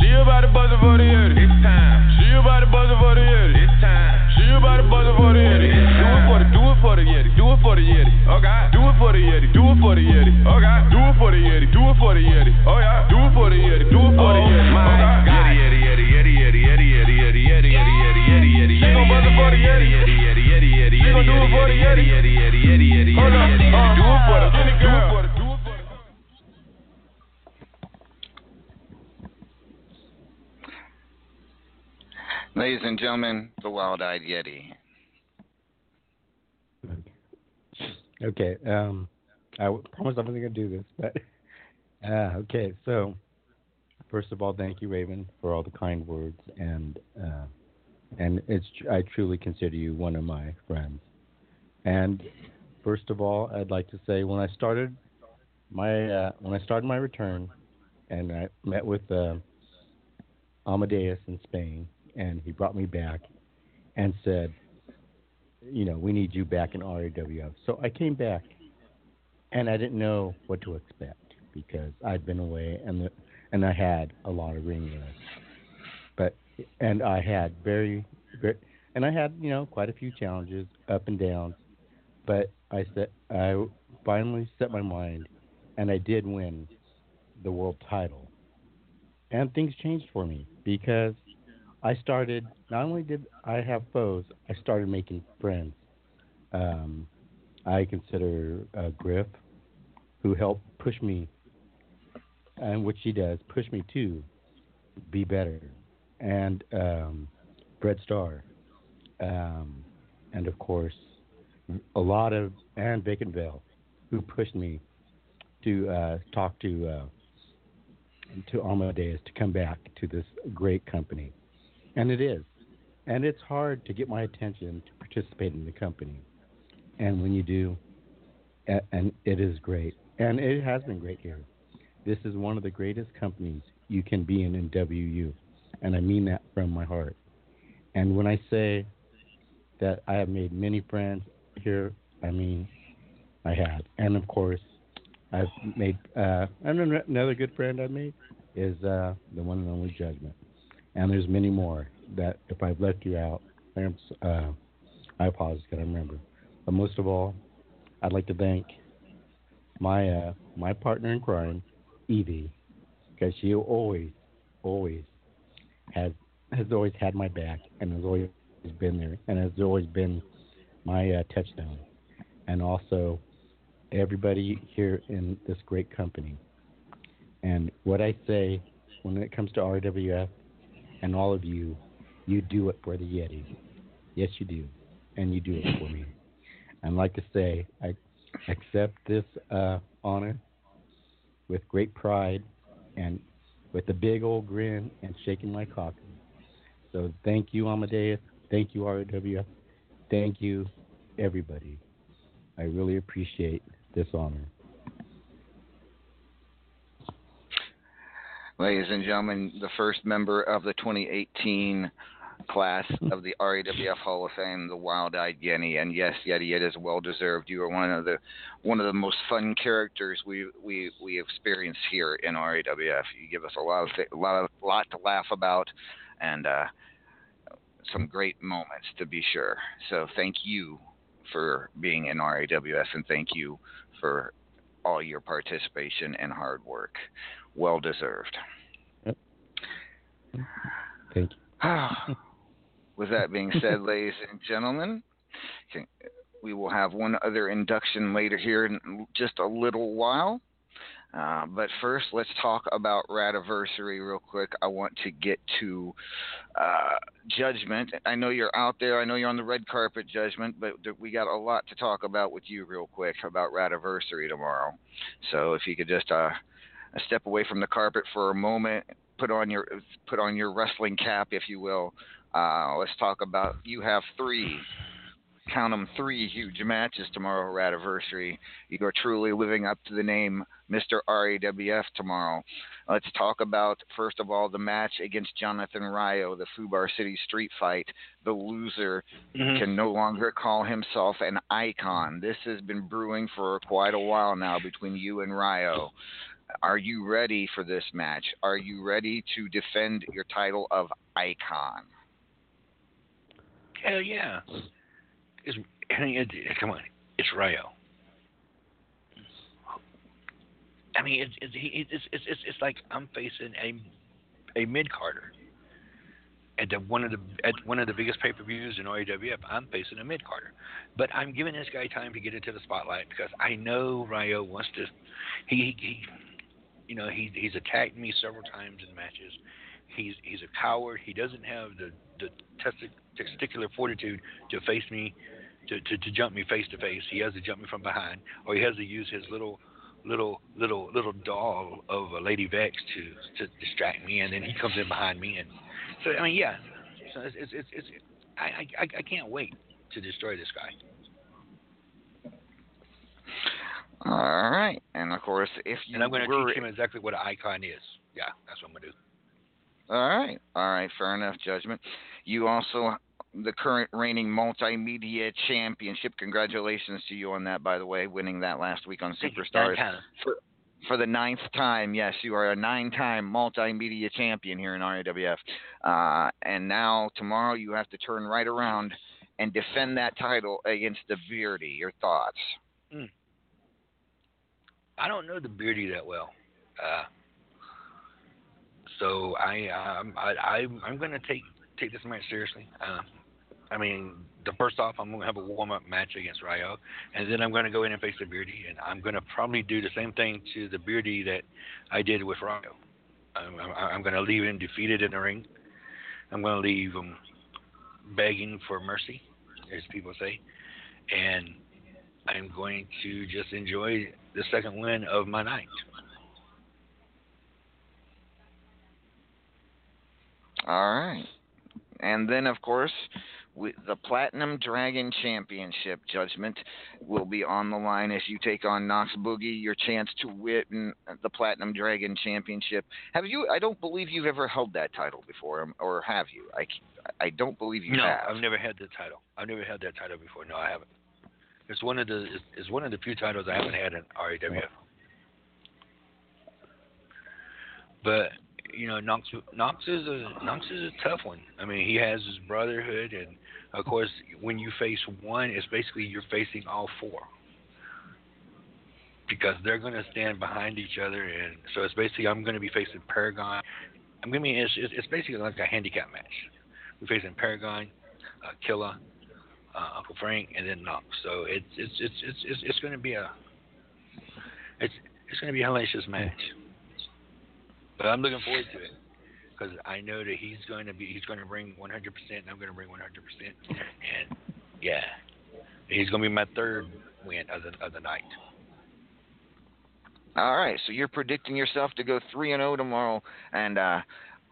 She about to buzz it for the Yeti. It's time. She about to buzz for the Yeti. It's time. She about to buzz for the Yeti. Do it for the do it for the Yeti. Do it for the Yeti. Oh God. Do it for the Yeti. Do it for the Yeti. Oh God. Do it for the Yeti. Do it for the Yeti. Oh yeah. Do it for the Yeti. Do it for the Yeti. Oh God. Yeti Yeti Yeti Yeti Yeti Yeti Yeti Yeti Yeti Yeti Yeti Yeti Yeti. She gon' buzz for the Yeti. Yeti Yeti Yeti Yeti do it for the Yeti. Yeti Yeti Yeti Yeti Hold up. Do it for the do it for the do it for the Ladies and gentlemen, the wild-eyed Yeti. Okay. Um, I promised I wasn't going to do this, but uh, okay. So, first of all, thank you, Raven, for all the kind words, and uh, and it's I truly consider you one of my friends. And first of all, I'd like to say when I started my uh, when I started my return, and I met with uh, Amadeus in Spain, and he brought me back, and said, you know, we need you back in RAWF. So I came back, and I didn't know what to expect because I'd been away, and the, and I had a lot of ring rust, but and I had very, very, and I had you know quite a few challenges up and downs, but I said I finally set my mind, and I did win the world title, and things changed for me because I started. Not only did I have foes, I started making friends. Um, I consider uh, Griff, who helped push me, and what she does, push me to be better, and um, Fred Starr, um, and of course, a lot of Ann Baconville, who pushed me to uh, talk to uh, to Amadeus to come back to this great company. And it is. And it's hard to get my attention to participate in the company. And when you do, and it is great. And it has been great here. This is one of the greatest companies you can be in in WU. And I mean that from my heart. And when I say that I have made many friends here, I mean I have. And of course, I've made, uh, another good friend I've made is uh, the one and only Judgment and there's many more that if I've left you out, uh, I apologize, I remember. But most of all, I'd like to thank my uh, my partner in crime, Evie, because she always, always has has always had my back and has always been there and has always been my uh, touchstone, and also everybody here in this great company. And what I say when it comes to RWF and all of you, you do it for the Yeti. Yes, you do. And you do it for me. And like to say, I accept this uh, honor with great pride and with a big old grin and shaking my coffee. So thank you, Amadeus. Thank you, RWF. Thank you, everybody. I really appreciate this honor. Ladies and gentlemen, the first member of the 2018 class of the RAWF Hall of Fame, the Wild-Eyed Yeti, and yes, Yeti, it is well deserved. You are one of the one of the most fun characters we we we experience here in RAWF. You give us a lot of th- a lot of lot to laugh about, and uh, some great moments to be sure. So thank you for being in RAWF, and thank you for all your participation and hard work. Well deserved. Thank you. With that being said, ladies and gentlemen, we will have one other induction later here in just a little while. Uh, but first, let's talk about Radiversary real quick. I want to get to uh, Judgment. I know you're out there. I know you're on the red carpet, Judgment, but th- we got a lot to talk about with you real quick about Radiversary tomorrow. So if you could just uh, step away from the carpet for a moment, put on your put on your wrestling cap, if you will. Uh, let's talk about you have three count them three huge matches tomorrow Radiversary. You are truly living up to the name Mr. RAWF tomorrow. Let's talk about, first of all, the match against Jonathan Ryo, the Fubar City street fight. The loser Mhm. can no longer call himself an icon. This has been brewing for quite a while now between you and Ryo. Are you ready for this match? Are you ready to defend your title of icon? Hell yeah. It's, come on, it's Rayo. I mean, it's it's it's it's it's, like I'm facing a a mid carder at the, one of the at one of the biggest pay per views in RAWF. I'm facing a mid carder, but I'm giving this guy time to get into the spotlight because I know Ryo wants to. He he, you know, he he's attacked me several times in matches. He's he's a coward. He doesn't have the the testi- testicular fortitude to face me, to, to to jump me face to face. He has to jump me from behind, or he has to use his little little little little doll of a Lady Vex to to distract me, and then he comes in behind me, and so I mean, yeah. So it's it's it's, it's I, I I can't wait to destroy this guy. All right, and of course, if you And I'm going to teach him exactly what an icon is. Yeah, that's what I'm going to do. All right, all right, fair enough, judgment. You also the current reigning multimedia championship. Congratulations to you on that, by the way, winning that last week on. Superstars for for the ninth time. Yes, you are a nine-time multimedia champion here in RAWF. Uh, and now tomorrow you have to turn right around and defend that title against the Beardy. Your thoughts? I don't know the Beardy that well, uh, so I um, I, I I'm going to take take this match seriously. Uh, I mean, the first off, I'm going to have a warm up match against Ryo, and then I'm going to go in and face the Beardy, and I'm going to probably do the same thing to the Beardy that I did with Ryo. I'm, I'm, I'm going to leave him defeated in the ring. I'm going to leave him begging for mercy, as people say, and I'm going to just enjoy the second win of my night. All right. And then, of course, we, the Platinum Dragon Championship judgment will be on the line as you take on Knox Boogie. Your chance to win the Platinum Dragon Championship. Have you? I don't believe you've ever held that title before, um, or have you? I, I don't believe you no, have. I've never had the title. I've never had that title before. No, I haven't. It's one of the it's, one of the few titles I haven't had in RAWF. But you know, Knox Knox is a Knox is a tough one. I mean, he has his brotherhood, and of course, when you face one, it's basically you're facing all four because they're going to stand behind each other, and so it's basically I'm going to be facing Paragon. I'm going to be it's, it's basically like a handicap match. We're facing Paragon, uh, uh, Uncle Frank, and then Knox. So it's it's it's it's it's, it's going to be a it's it's going to be a hellacious match. But I'm looking forward to it because I know that he's going to be he's going to bring 100% and I'm going to bring 100%. And yeah, he's going to be my third win of the of the night. All right, so you're predicting yourself to go three and zero tomorrow, and uh,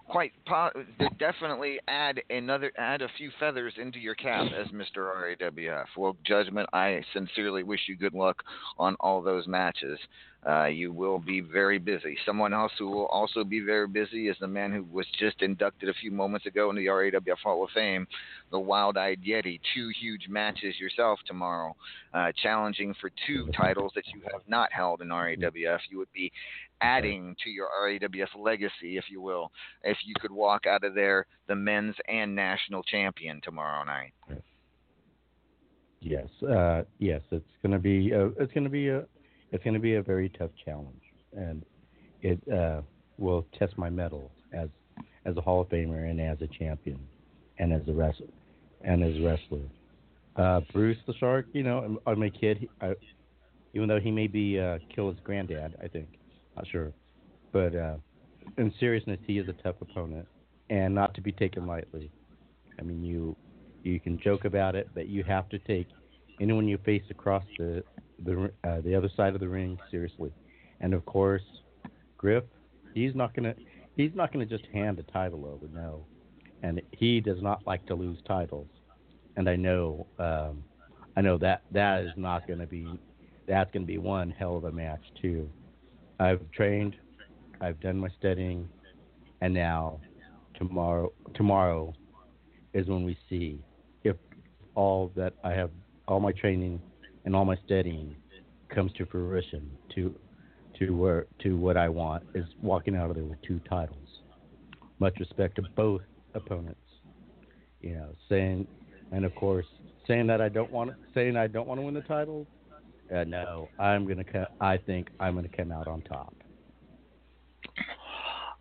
quite po- definitely add another add a few feathers into your cap as Mr. RAWF. Well, Judgment, I sincerely wish you good luck on all those matches. Uh, you will be very busy. Someone else who will also be very busy is the man who was just inducted a few moments ago into the RAWF Hall of Fame, the Wild Eyed Yeti. Two huge matches yourself tomorrow, uh, challenging for two titles that you have not held in RAWF. You would be adding to your RAWF legacy, if you will, if you could walk out of there the men's and national champion tomorrow night. Yes, uh, yes, it's gonna be a, it's gonna be a it's gonna be a very tough challenge, and it uh, will test my mettle as as a Hall of Famer and as a champion, and as a wrestler, and as a wrestler. Uh, Bruce the Shark, you know, I'm, I'm a kid. I, even though he may be uh, kill his granddad, I think, not sure, but uh, in seriousness, he is a tough opponent, and not to be taken lightly. I mean, you you can joke about it, but you have to take anyone you face across the the uh, the other side of the ring seriously. And of course, Griff, he's not gonna he's not gonna just hand a title over. No, and he does not like to lose titles. And I know um, I know that that is not to be that's to be one hell of a match too. I've trained, I've done my studying, and now tomorrow tomorrow is when we see if all that I have all my training and all my studying comes to fruition to to where to what I want is walking out of there with two titles. Much respect to both opponents. You know, saying and of course saying that I don't want saying I don't want to win the title. Uh, no, I'm gonna. I think I'm gonna come out on top.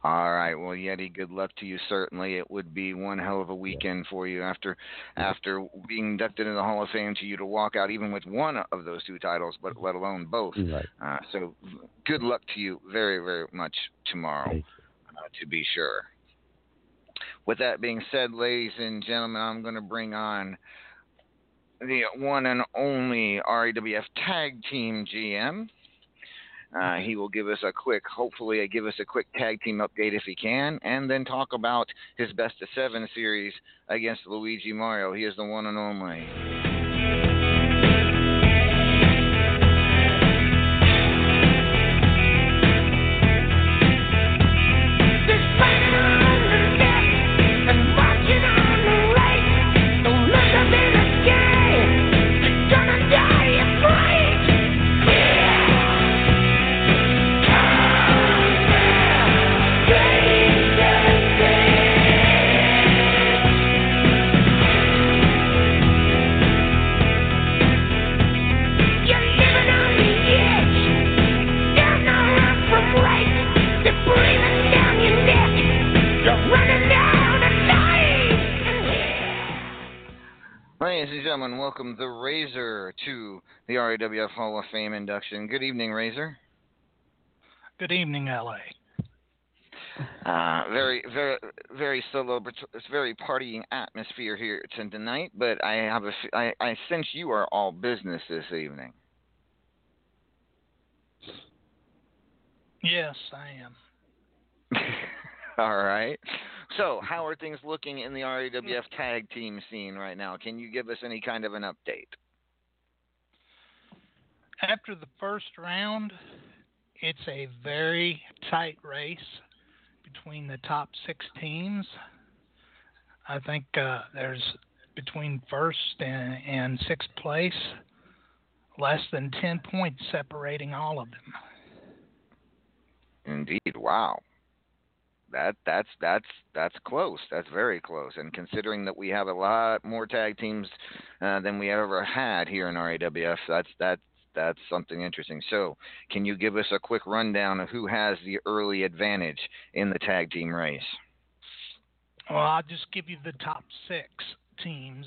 All right. Well, Yeti, good luck to you. Certainly, it would be one hell of a weekend for you after after being inducted into the Hall of Fame to you to walk out even with one of those two titles, but let alone both. Right. Uh, so, good luck to you very very much tomorrow, uh, to be sure. With that being said, ladies and gentlemen, I'm going to bring on the one and only RAWF Tag Team GM. Uh, he will give us a quick, hopefully, uh, give us a quick tag team update if he can, and then talk about his best of seven series against Luigi Mario. He is the one and only. Gentlemen, welcome the Razor to the RAWF Hall of Fame induction. Good evening, Razor. Good evening, LA. Uh, very, very, very celebratory, it's very partying atmosphere here tonight. But I have a, I, I sense you are all business this evening. Yes, I am. all right. So, how are things looking in the RAWF tag team scene right now? Can you give us any kind of an update? After the first round, it's a very tight race between the top six teams. I think uh, there's between first and, and sixth place less than 10 points separating all of them. Indeed. Wow that that's that's that's close. That's very close. And considering that we have a lot more tag teams uh, than we ever had here in RAWF, that's that's that's something interesting. So, can you give us a quick rundown of who has the early advantage in the tag team race? Well, I'll just give you the top six teams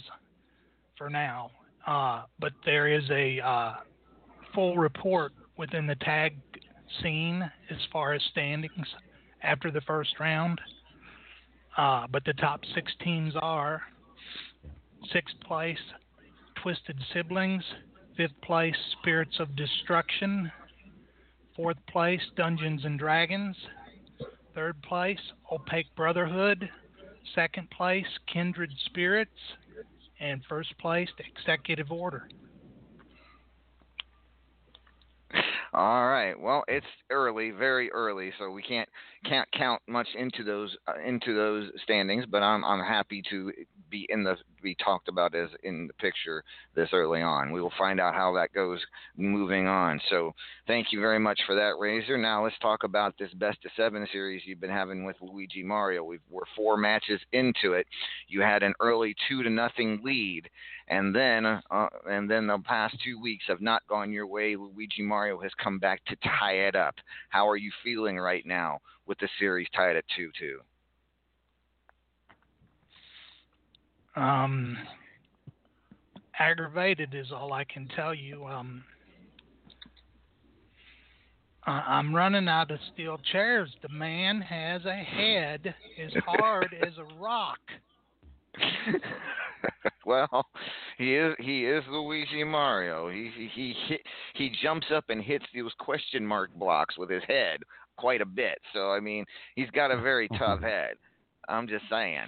for now. Uh, but there is a uh, full report within the tag scene as far as standings after the first round. Uh, but the top six teams are sixth place, Twisted Siblings, fifth place, Spirits of Destruction, fourth place, Dungeons and Dragons, third place, Opaque Brotherhood, second place, Kindred Spirits, and first place, Executive Order. All right. Well, it's early, very early, so we can't can't count much into those uh, into those standings. But I'm I'm happy to be in the be talked about as in the picture this early on. We will find out how that goes moving on. So thank you very much for that, Razor. Now let's talk about this best of seven series you've been having with Luigi Mario. we we're four matches into it. You had an early two to nothing lead, and then uh, and then the past two weeks have not gone your way. Luigi Mario has come back to tie it up. How are you feeling right now with the series tied at two two? Um, aggravated is all I can tell you. Um, I'm running out of steel chairs. The man has a head as hard as a rock. well, he is he is Luigi Mario. He he he, he jumps up and hits those question mark blocks with his head quite a bit. So I mean, he's got a very tough head. I'm just saying.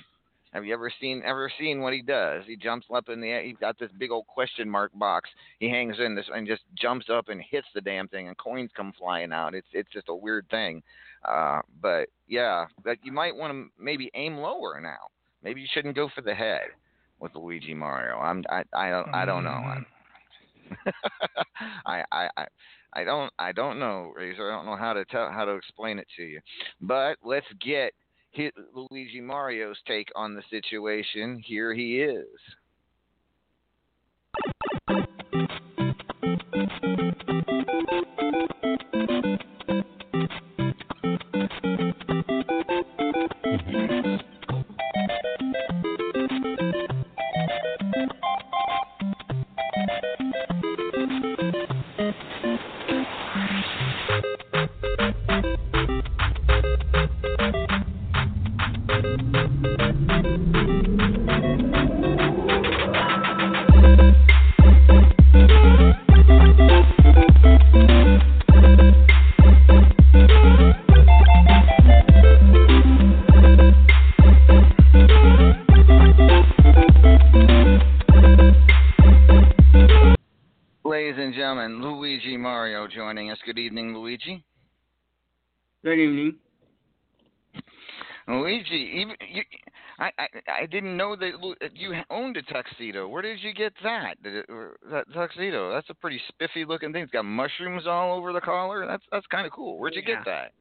Have you ever seen ever seen what he does? He jumps up in the air. He's got this big old question mark box. He hangs in this and just jumps up and hits the damn thing, and coins come flying out. It's it's just a weird thing. Uh, but yeah, but you might want to maybe aim lower now. Maybe you shouldn't go for the head with Luigi Mario. I'm I I don't I don't know. I'm, I, I I I don't I don't know Razor. I don't know how to tell how to explain it to you. But let's get hit Luigi Mario's take on the situation. Here he is. Good evening, Luigi. Good evening. Luigi, even you, I, I I didn't know that you owned a tuxedo. Where did you get that? It, that tuxedo? That's a pretty spiffy looking thing. It's got mushrooms all over the collar. That's that's kind of cool. Where'd you Yeah. get that?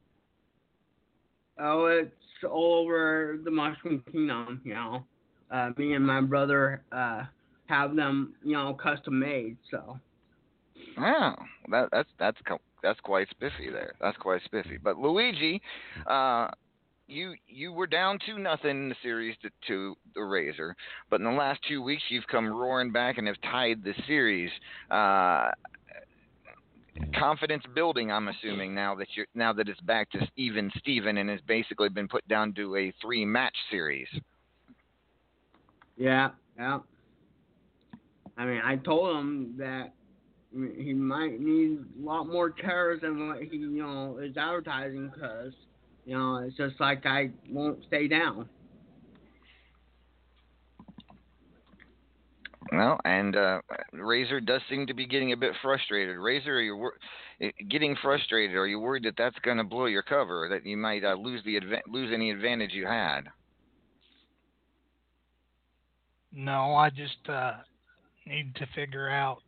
Oh, it's all over the Mushroom Kingdom, you know. Uh, me and my brother uh, have them, you know, custom made. So Oh, that that's that's that's quite spiffy there. That's quite spiffy. But Luigi, uh, you you were down two nothing in the series to, to the Razor, but in the last two weeks you've come roaring back and have tied the series. Uh, confidence building, I'm assuming now that you're now that it's back to even Steven and has basically been put down to a three match series. yeah, yeah. I mean, I told him that he might need a lot more terrors than what he, you know, is advertising because, you know, it's just like I won't stay down. Well, and uh, Razor does seem to be getting a bit frustrated. Razor, are you wor- eh, getting frustrated? Are you worried that that's going to blow your cover? That you might uh, lose the adva- lose any advantage you had? No, I just uh, need to figure out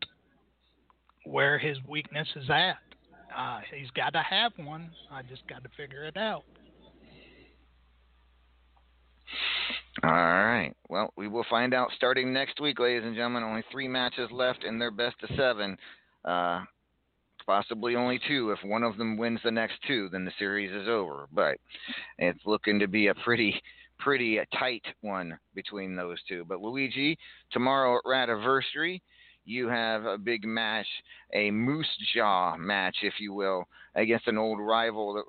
where his weakness is at. Uh, he's got to have one. I just got to figure it out. All right. Well, we will find out starting next week, ladies and gentlemen. Only three matches left in their best of seven. Uh, possibly only two. If one of them wins the next two, then the series is over. But it's looking to be a pretty, pretty tight one between those two. But Luigi, tomorrow at Radiversary, you have a big match, a Moose Jaw match, if you will, against an old rival, the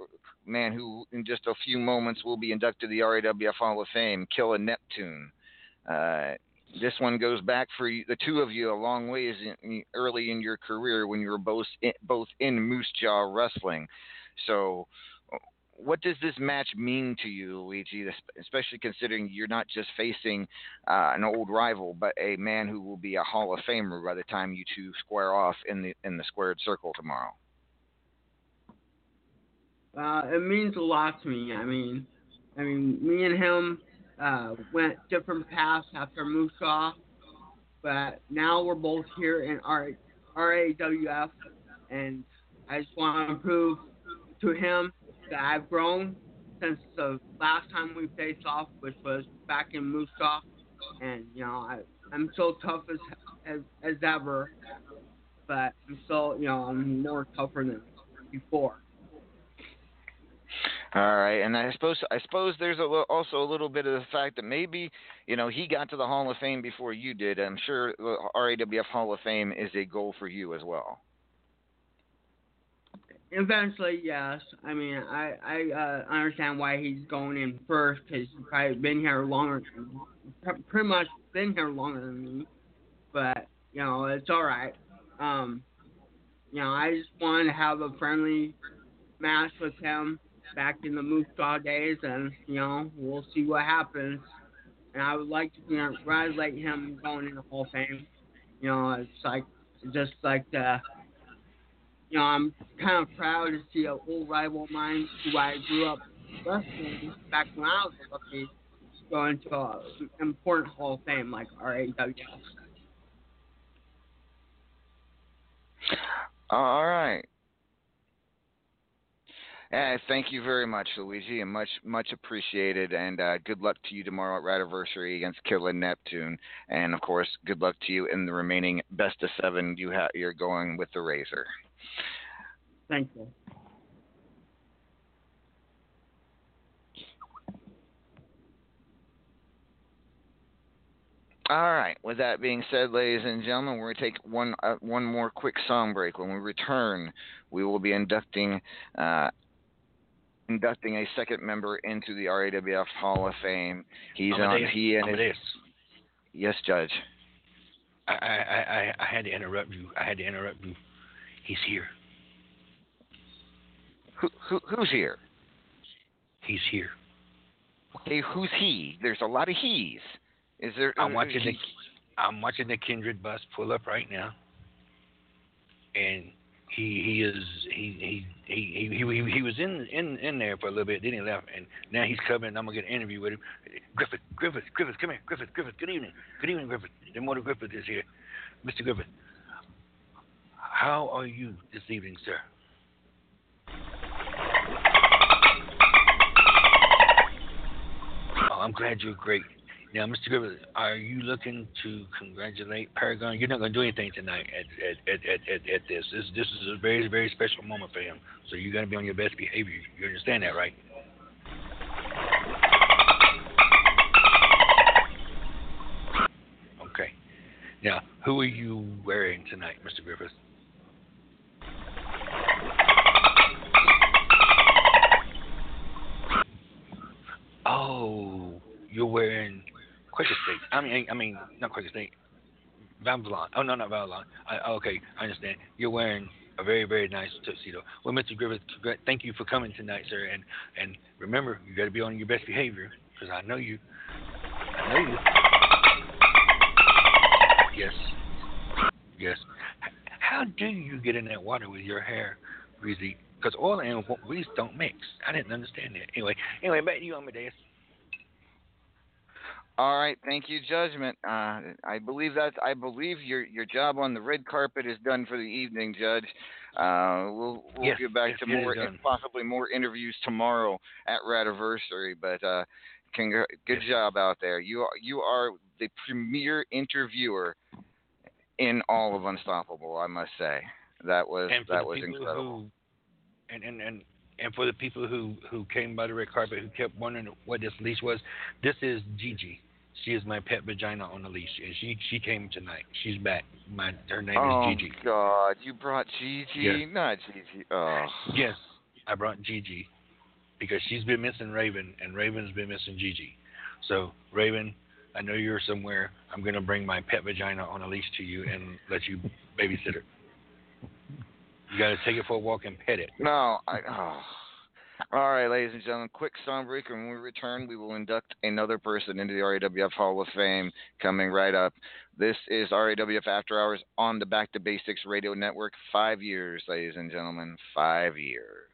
man who in just a few moments will be inducted to the RAWF Hall of Fame, Killer Neptune. Uh, this one goes back for you, the two of you a long ways in, early in your career when you were both in, both in Moose Jaw Wrestling. So, what does this match mean to you, Luigi? Especially considering you're not just facing uh, an old rival, but a man who will be a Hall of Famer by the time you two square off in the in the squared circle tomorrow. Uh, it means a lot to me. I mean, I mean, me and him uh, went different paths after Musa, but now we're both here in R- RAWF, and I just want to prove to him that I've grown since the last time we faced off, which was back in Musa, and you know I, I'm still tough as, as as ever, but I'm still you know I'm more tougher than before. All right, and I suppose I suppose there's a, also a little bit of the fact that maybe you know he got to the Hall of Fame before you did. I'm sure the RAWF Hall of Fame is a goal for you as well. Eventually, yes. I mean, I I uh, understand why he's going in first because he's probably been here longer, pr- pretty much been here longer than me. But you know, it's all right. Um, you know, I just wanted to have a friendly match with him back in the Moose days, and you know we'll see what happens. And I would like to congratulate him going in the Hall of Fame. You know, it's like just like the, you know, I'm kind of proud to see an old rival of mine who I grew up wrestling back when I was rookie go into an important Hall of Fame like RAWF. All right. Uh, thank you very much, Luigi, and much much appreciated. And uh, good luck to you tomorrow at Radiversary against Killer Neptune. And of course, good luck to you in the remaining best of seven you ha- you're going with the Razor. Thank you. All right. With that being said, ladies and gentlemen, we're going to take one uh, one more quick song break. When we return, we will be inducting uh, inducting a second member into the RAWF Hall of Fame. He's Amadeus, on. He and his, yes, Judge. I, I, I, I had to interrupt you. I had to interrupt you. He's here. Who, who who's here? He's here. Okay, who's he? There's a lot of he's. Is there? I'm uh, watching the I'm watching the Kindred bus pull up right now, and he he is he he he he, he, he was in, in in there for a little bit, then he left, and now he's coming. And I'm gonna get an interview with him. Griffith, Griffith, Griffith, come here, Griffith, Griffith. Good evening, good evening, Griffith. The Immortal Griffith is here, Mr. Griffith. How are you this evening, sir? Oh, I'm glad you're great. Now, Mr. Griffith, are you looking to congratulate Paragon? You're not going to do anything tonight at at, at, at, at, this. This this is a very very special moment for him. So you're going to be on your best behavior. You understand that, right? Okay. Now, who are you wearing tonight, Mr. Griffith? You're wearing Quaker State. I mean, I mean, not Quaker State. Babylon. Oh no, not Babylon. I, oh, okay, I understand. You're wearing a very, very nice tuxedo. Well, Mr. Griffith, thank you for coming tonight, sir. And and remember, you got to be on your best behavior because I know you. I know you. Yes. Yes. How do you get in that water with your hair, Breezy? Because oil and grease don't mix. I didn't understand that. Anyway, anyway, back to you, Amadeus. All right, thank you, Judgment. Uh, I believe that I believe your your job on the red carpet is done for the evening, Judge. Uh, we'll we'll Yes, get back yes, to more, possibly more interviews tomorrow at Radiversary. But uh, congr- good job out there. You are you are the premier interviewer in all of Unstoppable. I must say that was that was incredible. Who, and, and, and, and for the people who, who came by the red carpet who kept wondering what this leash was, this is Gigi. She is my pet vagina on a leash, and she she came tonight. She's back. My her name oh is Gigi. Oh God, you brought Gigi, Yes. not Gigi. Oh. Yes, I brought Gigi because she's been missing Raven, and Raven's been missing Gigi. So Raven, I know you're somewhere. I'm gonna bring my pet vagina on a leash to you and let you babysit her. You gotta take it for a walk and pet it. No, I. Oh. All right, ladies and gentlemen, quick song break, when we return, we will induct another person into the RAWF Hall of Fame coming right up. This is RAWF After Hours on the Back to Basics Radio Network. Five years, ladies and gentlemen, five years.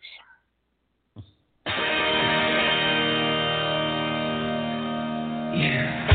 Inside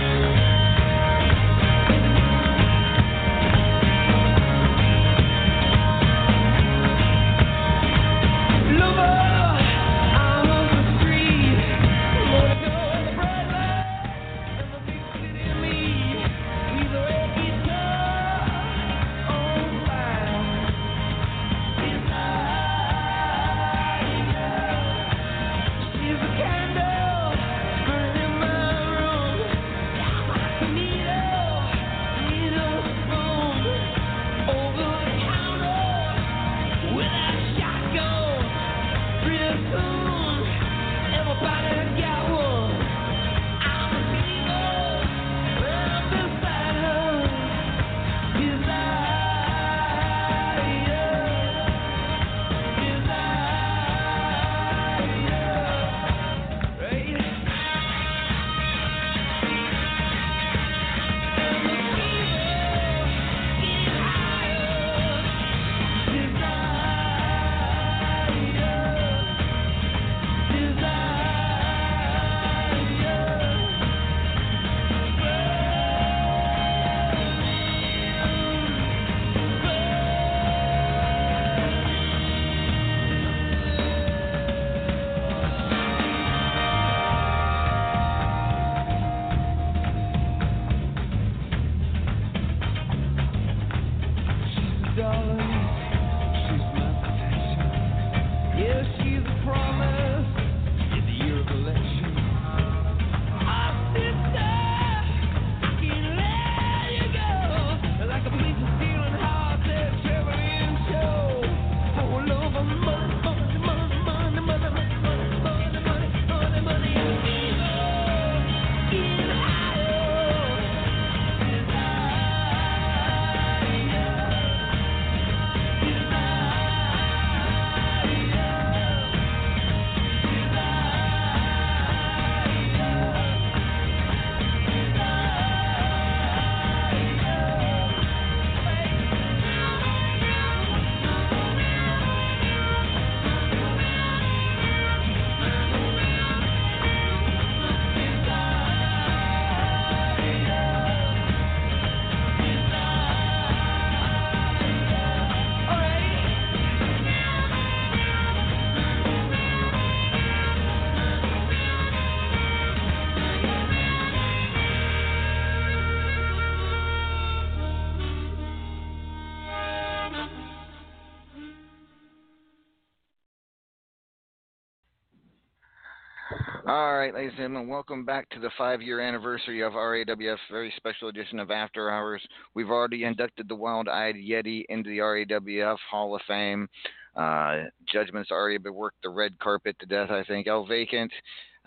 All right, ladies and gentlemen, welcome back to the five-year anniversary of RAWF, very special edition of After Hours. We've already inducted the Wild-Eyed Yeti into the RAWF Hall of Fame. Uh, judgment's already been worked the red carpet to death, I think. El Vacant,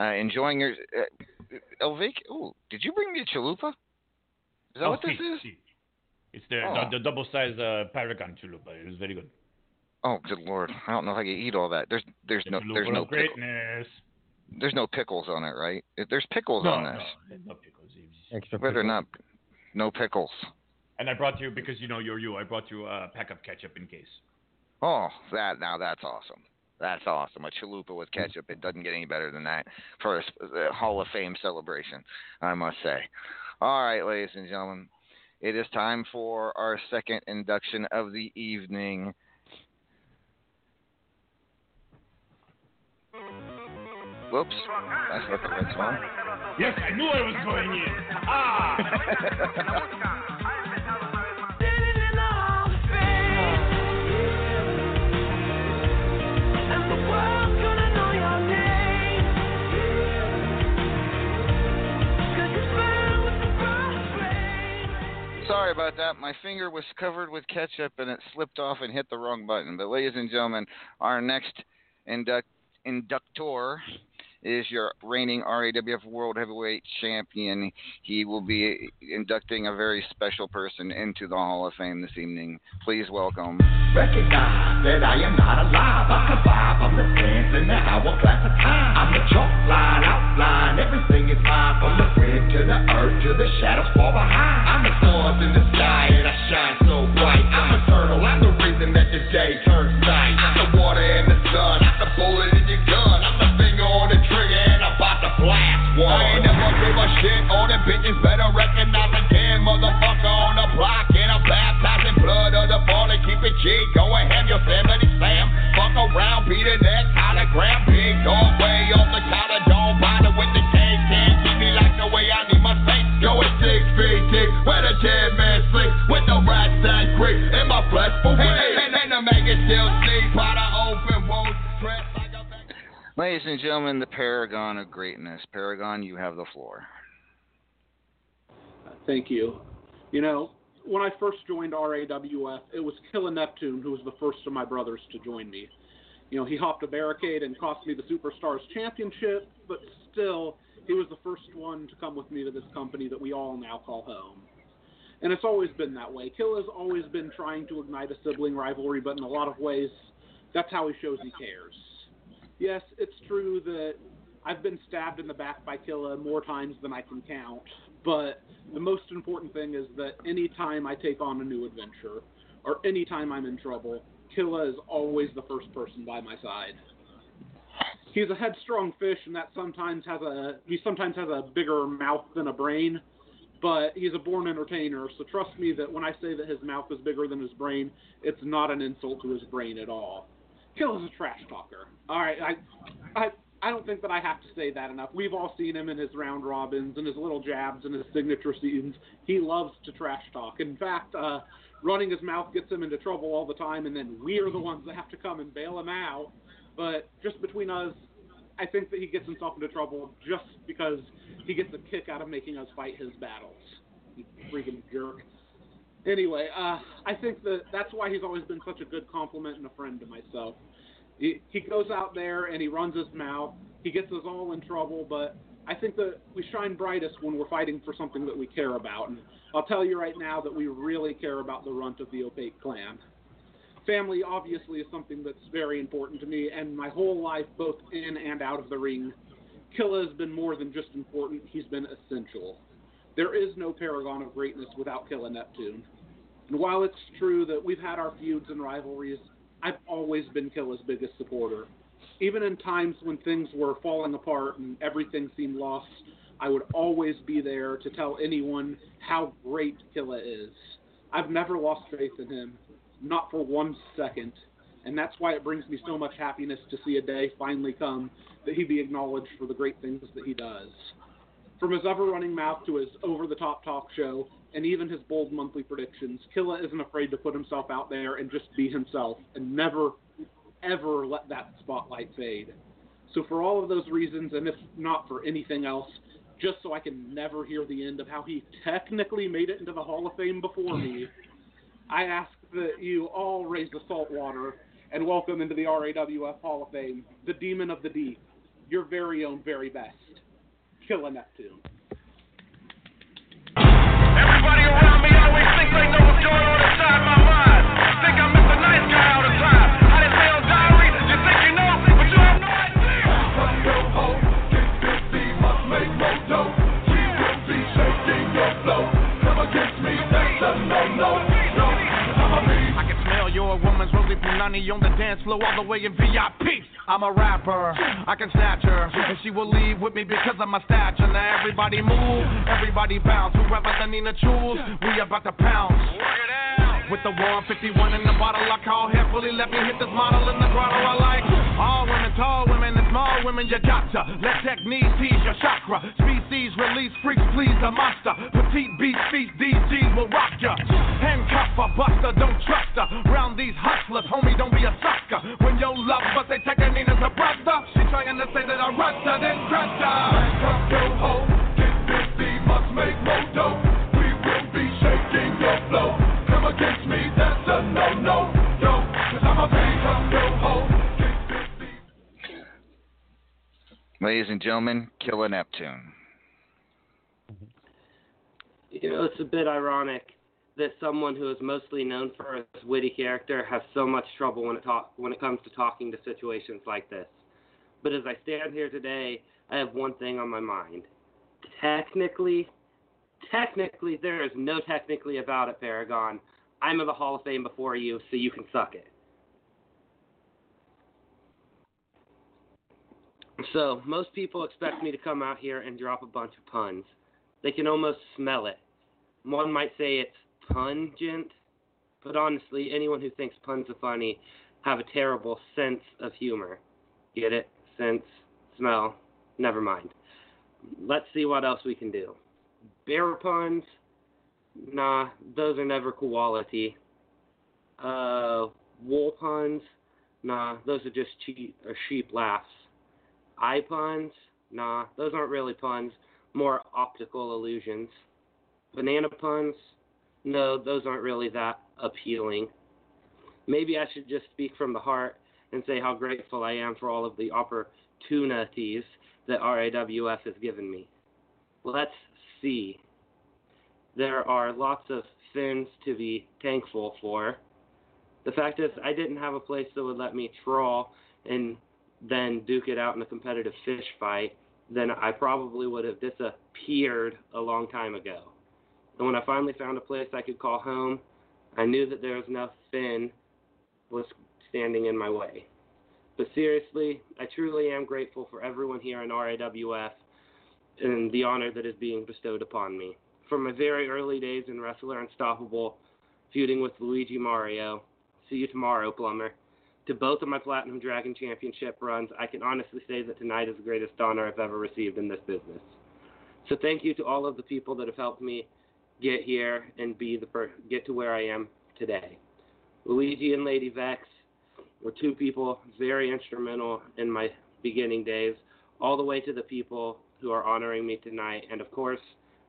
uh, enjoying your uh, El Vacant. Oh, did you bring me a chalupa? Is that oh, what this is? It's the, Oh. the, the double-sized uh, Paragon chalupa. It was very good. Oh, good lord! I don't know if I can eat all that. There's, there's no, there's no, of pickle, greatness. There's no pickles on it, right? There's pickles No, on this, there's no pickles. Extra but they're pickles. not, no pickles. And I brought you because you know you're you. I brought you a pack of ketchup in case. Oh, that now that's awesome. That's awesome. A chalupa with ketchup. It doesn't get any better than that for a, s- a Hall of Fame celebration, I must say. All right, ladies and gentlemen, it is time for our second induction of the evening. Whoops, that's not the right song. Yes, I knew I was going in. Ah! Sorry about that. My finger was covered with ketchup and it slipped off and hit the wrong button. But, ladies and gentlemen, our next induct- inductor is your reigning RAWF World Heavyweight Champion. He will be inducting a very special person into the Hall of Fame this evening. Please welcome. Recognize that I am not alive. I survive. I'm the sands in the hourglass of time. I'm the chalk line, outline. Everything is mine. From the grid to the earth to the shadows far behind. I'm the stars in the sky and I shine so bright. I'm eternal. G. Go and ham your Sam. Fuck around, be the next hologram. Big dog way off the collar. Don't bother with the cane. Can't keep me like the way I need my face. Go at six feet deep. Where the dead man sleep. With the rats that creep. In my flesh for hey, hey, and, and the maggot still sleep. By the open wounds. Dressed like a Ladies and gentlemen, the Paragon of Greatness. Paragon, you have the floor. Thank you. You know, when I first joined RAWF, it was Killa Neptune who was the first of my brothers to join me. You know, he hopped a barricade and cost me the Superstars Championship, but still, he was the first one to come with me to this company that we all now call home. And it's always been that way. Killa's always been trying to ignite a sibling rivalry, but in a lot of ways, that's how he shows he cares. Yes, it's true that I've been stabbed in the back by Killa more times than I can count, but the most important thing is that anytime I take on a new adventure, or anytime I'm in trouble, Killa is always the first person by my side. He's a headstrong fish, and that sometimes has a he sometimes has a bigger mouth than a brain, but he's a born entertainer. So trust me that when I say that his mouth is bigger than his brain, it's not an insult to his brain at all. Killa's a trash talker. All right, I, I, I don't think that I have to say that enough. We've all seen him in his round robins and his little jabs and his signature scenes. He loves to trash talk. In fact, uh, running his mouth gets him into trouble all the time, and then we're the ones that have to come and bail him out. But just between us, I think that he gets himself into trouble just because he gets a kick out of making us fight his battles. You freaking jerk. Anyway, uh, I think that that's why he's always been such a good complement and a friend to myself. He, goes out there and he runs his mouth. He gets us all in trouble, but I think that we shine brightest when we're fighting for something that we care about. And I'll tell you right now that we really care about the runt of the Opaque clan. Family obviously is something that's very important to me, and my whole life, both in and out of the ring, Killa has been more than just important, he's been essential. There is no paragon of greatness without Killa Neptune. And while it's true that we've had our feuds and rivalries, I've always been Killa's biggest supporter. Even in times when things were falling apart and everything seemed lost, I would always be there to tell anyone how great Killa is. I've never lost faith in him, not for one second. And that's why it brings me so much happiness to see a day finally come that he be acknowledged for the great things that he does. From his ever running mouth to his over the top talk show, and even his bold monthly predictions, Killa isn't afraid to put himself out there and just be himself and never, ever let that spotlight fade. So for all of those reasons, and if not for anything else, just so I can never hear the end of how he technically made it into the Hall of Fame before me, I ask that you all raise the salt water and welcome into the RAWF Hall of Fame the Demon of the Deep, your very own very best, Killer Neptune. Everybody around punani on the dance floor all the way in VIP. I'm a rapper, I can snatch her, and she will leave with me because of my stature. Now everybody move, everybody bounce. Whoever the Nina choose, we about to pounce. With the 151 in the bottle, I call heavily. Let me hit this model in the grotto. I like all women, tall women, and small women. You gotcha. Let technique tease your chakra. Species release freaks, please a monster. Petite beast feast, DGs will rock ya. Handcuff a buster, don't trust her. Round these hustlers, homie, don't be a sucker. When your love, but they take her Nina's a brother. She trying to say that I rust her, then crush her. Handcuff your hoe, get busy, must make more dough. We will be shaking your flow. Come against me, that's a no-no. Yo, cause I'm a handcuff your hoe. Ladies and gentlemen, Killer Neptune. You know, it's a bit ironic that someone who is mostly known for his witty character has so much trouble when it talk when it comes to talking to situations like this. But as I stand here today, I have one thing on my mind. Technically, technically, there is no technically about it, Paragon. I'm in the Hall of Fame before you, so you can suck it. So, most people expect me to come out here and drop a bunch of puns. They can almost smell it. One might say it's pungent, but honestly, anyone who thinks puns are funny have a terrible sense of humor. Get it? Sense, smell, never mind. Let's see what else we can do. Bear puns? Nah, those are never quality. Uh, wool puns? Nah, those are just cheap or sheep laughs. Eye puns? Nah, those aren't really puns, more optical illusions. Banana puns? No, those aren't really that appealing. Maybe I should just speak from the heart and say how grateful I am for all of the opportunities that RAWF has given me. Let's see. There are lots of things to be thankful for. The fact is, I didn't have a place that would let me trawl and then duke it out in a competitive fish fight, then I probably would have disappeared a long time ago. And when I finally found a place I could call home, I knew that there was nothing was standing in my way. But seriously, I truly am grateful for everyone here in RAWF and the honor that is being bestowed upon me. From my very early days in Wrestler Unstoppable, feuding with Luigi Mario, see you tomorrow, Plumber, to both of my Platinum Dragon Championship runs, I can honestly say that tonight is the greatest honor I've ever received in this business. So thank you to all of the people that have helped me get here and be the per- get to where I am today. Luigi and Lady Vex were two people very instrumental in my beginning days, all the way to the people who are honoring me tonight, and of course,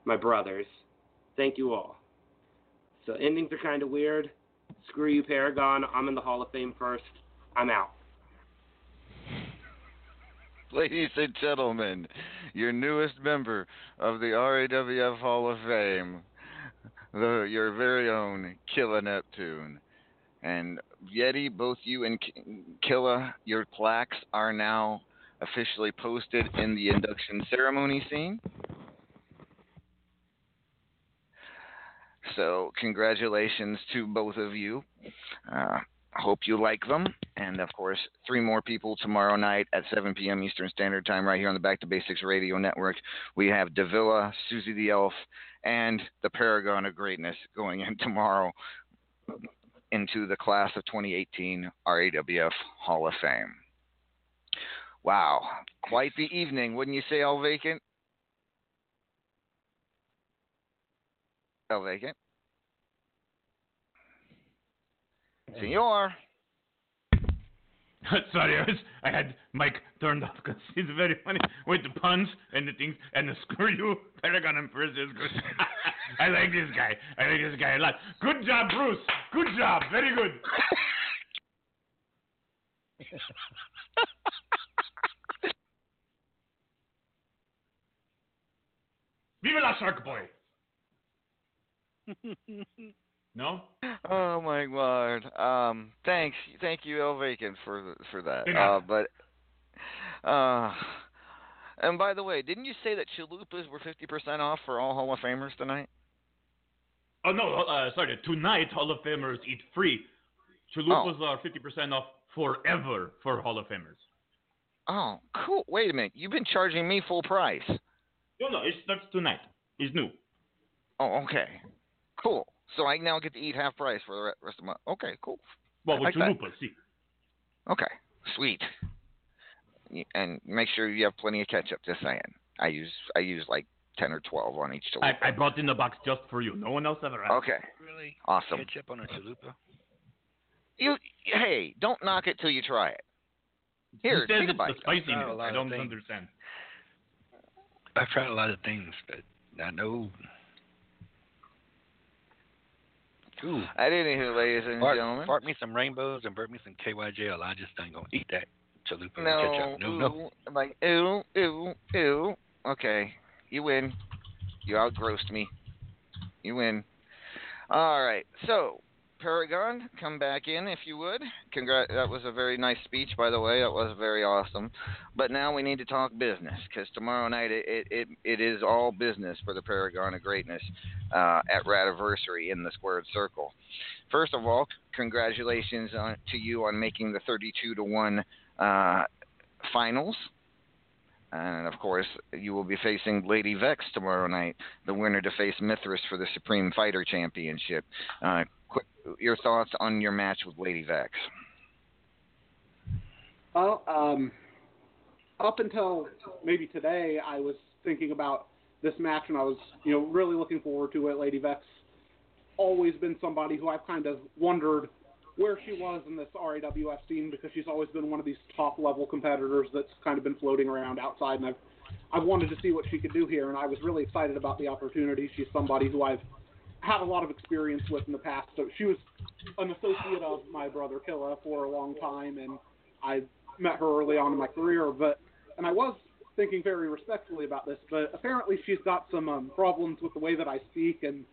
my brothers. Thank you all. So endings are kind of weird. Screw you, Paragon. I'm in the Hall of Fame first. I'm out. Ladies and gentlemen, your newest member of the RAWF Hall of Fame, the, your very own Killa Neptune. And Yeti, both you and Killa, your plaques are now officially posted in the induction ceremony scene. So, congratulations to both of you. Uh, hope you like them. And of course, three more people tomorrow night at 7 p.m. Eastern Standard Time, right here on the Back to Basics Radio Network. We have Davila, Susie the Elf, and the Paragon of Greatness going in tomorrow into the class of 2018 RAWF Hall of Fame. Wow, quite the evening, wouldn't you say, El Vacant? El Vacant. Mm. Senor. Sorry, I was I had mic turned off because he's very funny with the puns and the things and the screw you Paragon is good. I like this guy. I like this guy a lot. Good job, Bruce. Good job. Very good. Viva la Shark Boy. No? Oh my god. Um, thanks, thank you, El Bacon, for for that. Yeah. Uh, but, uh, and by the way, didn't you say that chalupas were fifty percent off for all Hall of Famers tonight? Oh no, uh, sorry. Tonight, Hall of Famers eat free. Chalupas are 50% off forever for Hall of Famers. Oh, cool. Wait a minute. You've been charging me full price. No, no, it starts tonight. It's new. Oh, okay. Cool. So I now get to eat half price for the rest of my. Okay, cool. Well, I with like that. chalupas, see. Okay, sweet. And make sure you have plenty of ketchup. Just saying. I use I use like ten or twelve on each chalupa. I, I brought in the box just for you. No one else ever asked. Okay. Really? Awesome. Ketchup on a chalupa? You hey, don't knock it till you try it. Here, he says take a bite. the spiciness. Not I don't understand. I've tried a lot of things, but I know. Ooh. I didn't hear, ladies and Fart, gentlemen. fart me some rainbows and burp me some KY jail. I just ain't gonna eat that chalupa No, ketchup. No, no. I'm like ew, ew, ew. Okay, you win. You outgrossed me. You win. All right. So, Paragon, come back in if you would. Congrat. That was a very nice speech, by the way. That was very awesome. But now we need to talk business because tomorrow night it, it it it is all business for the Paragon of Greatness uh, at Radiversary in the Squared Circle. First of all, congratulations on, to you on making the 32 to one uh, finals. And of course, you will be facing Lady Vex tomorrow night, the winner to face Mithras for the Supreme Fighter Championship. Uh, your thoughts on your match with Lady Vex? Well, um, up until maybe today, I was thinking about this match, and I was, you know, really looking forward to it. Lady Vex, always been somebody who I've kind of wondered where she was in this RAWF scene because she's always been one of these top level competitors that's kind of been floating around outside, and I've I've wanted to see what she could do here, and I was really excited about the opportunity. She's somebody who I've had a lot of experience with in the past. So she was an associate of my brother Killa for a long time, and I met her early on in my career. But and I was thinking very respectfully about this, but apparently she's got some um, problems with the way that I speak, and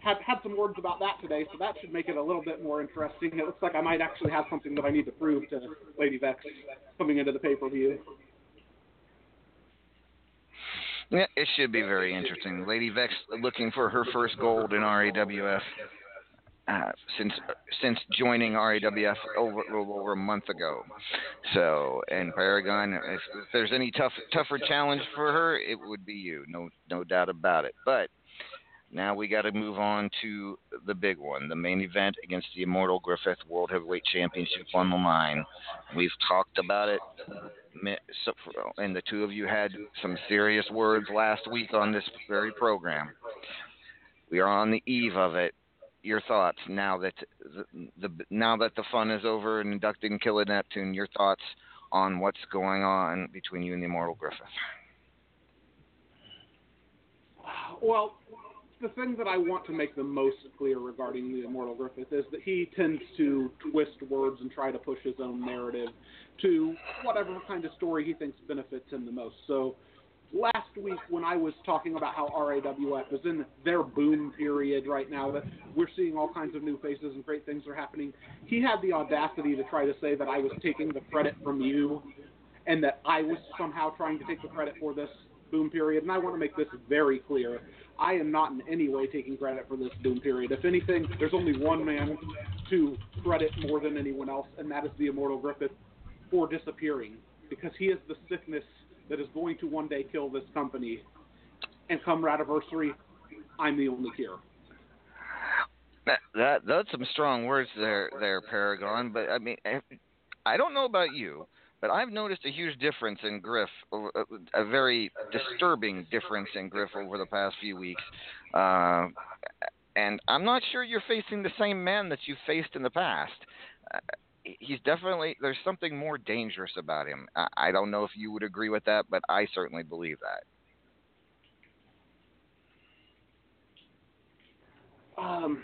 had had some words about that today. So that should make it a little bit more interesting. It looks like I might actually have something that I need to prove to Lady Vex coming into the pay per view. Yeah, it should be very interesting. Lady Vex looking for her first gold in RAWF uh, since since joining RAWF over over a month ago. So, and Paragon, if, if there's any tough tougher challenge for her, it would be you. No no doubt about it. But now we got to move on to the big one, the main event against the Immortal Griffith World Heavyweight Championship on the line. We've talked about it, and the two of you had some serious words last week on this very program. We are on the eve of it. Your thoughts now that the, the now that the fun is over and inducting Killer Neptune. Your thoughts on what's going on between you and the Immortal Griffith. Well, the thing that I want to make the most clear regarding the Immortal Griffith is that he tends to twist words and try to push his own narrative to whatever kind of story he thinks benefits him the most. So last week when I was talking about how RAWF is in their boom period right now, that we're seeing all kinds of new faces and great things are happening, he had the audacity to try to say that I was taking the credit from you and that I was somehow trying to take the credit for this boom period. And I want to make this very clear. I am not in any way taking credit for this Doom period. If anything, there's only one man to credit more than anyone else, and that is the Immortal Griffith for disappearing. Because he is the sickness that is going to one day kill this company. And come Radiversary, I'm the only cure. That, that that's some strong words there, there, Paragon. But I mean, I- I don't know about you, but I've noticed a huge difference in Griff, over- a very disturbing difference in Griff over the past few weeks. Uh, and I'm not sure you're facing the same man that you faced in the past. Uh, he's definitely there's something more dangerous about him. I, I don't know if you would agree with that, but I certainly believe that. um,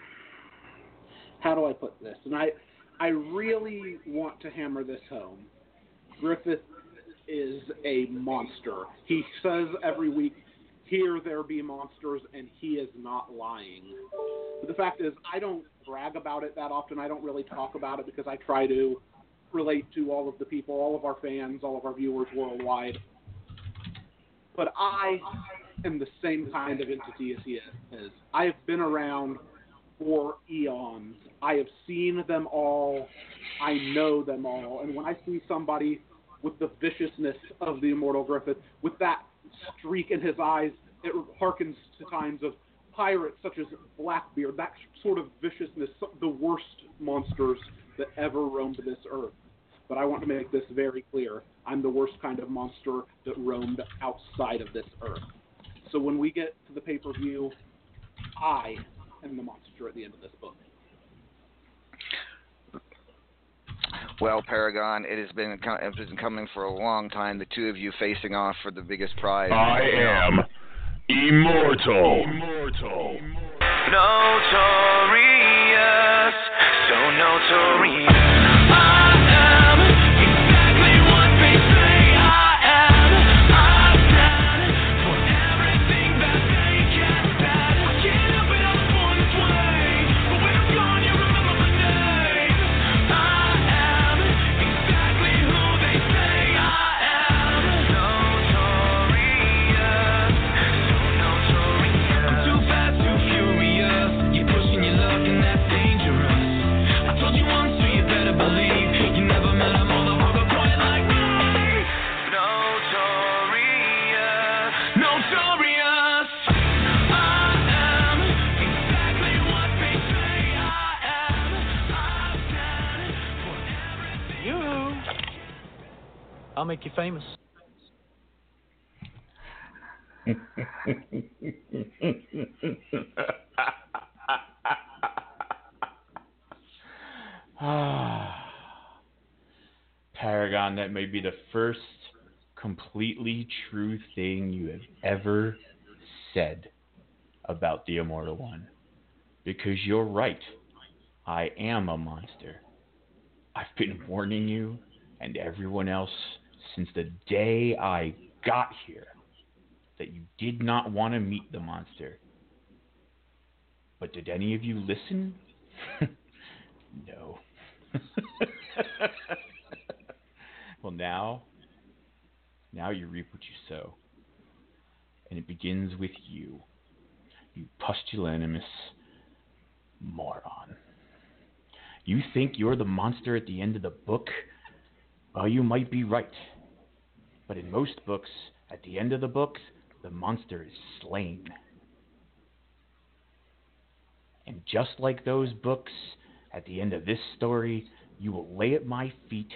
how do I put this? And I, I really want to hammer this home. Griffith is a monster. He says every week, "Here there be monsters," and he is not lying. But the fact is, I don't brag about it that often. I don't really talk about it because I try to relate to all of the people, all of our fans, all of our viewers worldwide. But I am the same kind of entity as he is. I have been around for eons. I have seen them all. I know them all. And when I see somebody with the viciousness of the immortal Griffith, with that streak in his eyes, it harkens to times of pirates such as Blackbeard, that sort of viciousness, the worst monsters that ever roamed this earth. But I want to make this very clear. I'm the worst kind of monster that roamed outside of this earth. So when we get to the pay per view, I am the monster at the end of this book. Well, Paragon, it has been it has been coming for a long time. The two of you facing off for the biggest prize. I am immortal. Immortal. Notorious, so notorious. I'll make you famous. Paragon, that may be the first completely true thing you have ever said about the Immortal One. Because you're right. I am a monster. I've been warning you and everyone else since the day I got here that you did not want to meet the monster. But did any of you listen? no. well, now, now you reap what you sow. And it begins with you, you pusillanimous moron. You think you're the monster at the end of the book? Well, you might be right. But in most books, at the end of the book, the monster is slain. And just like those books, at the end of this story, you will lay at my feet,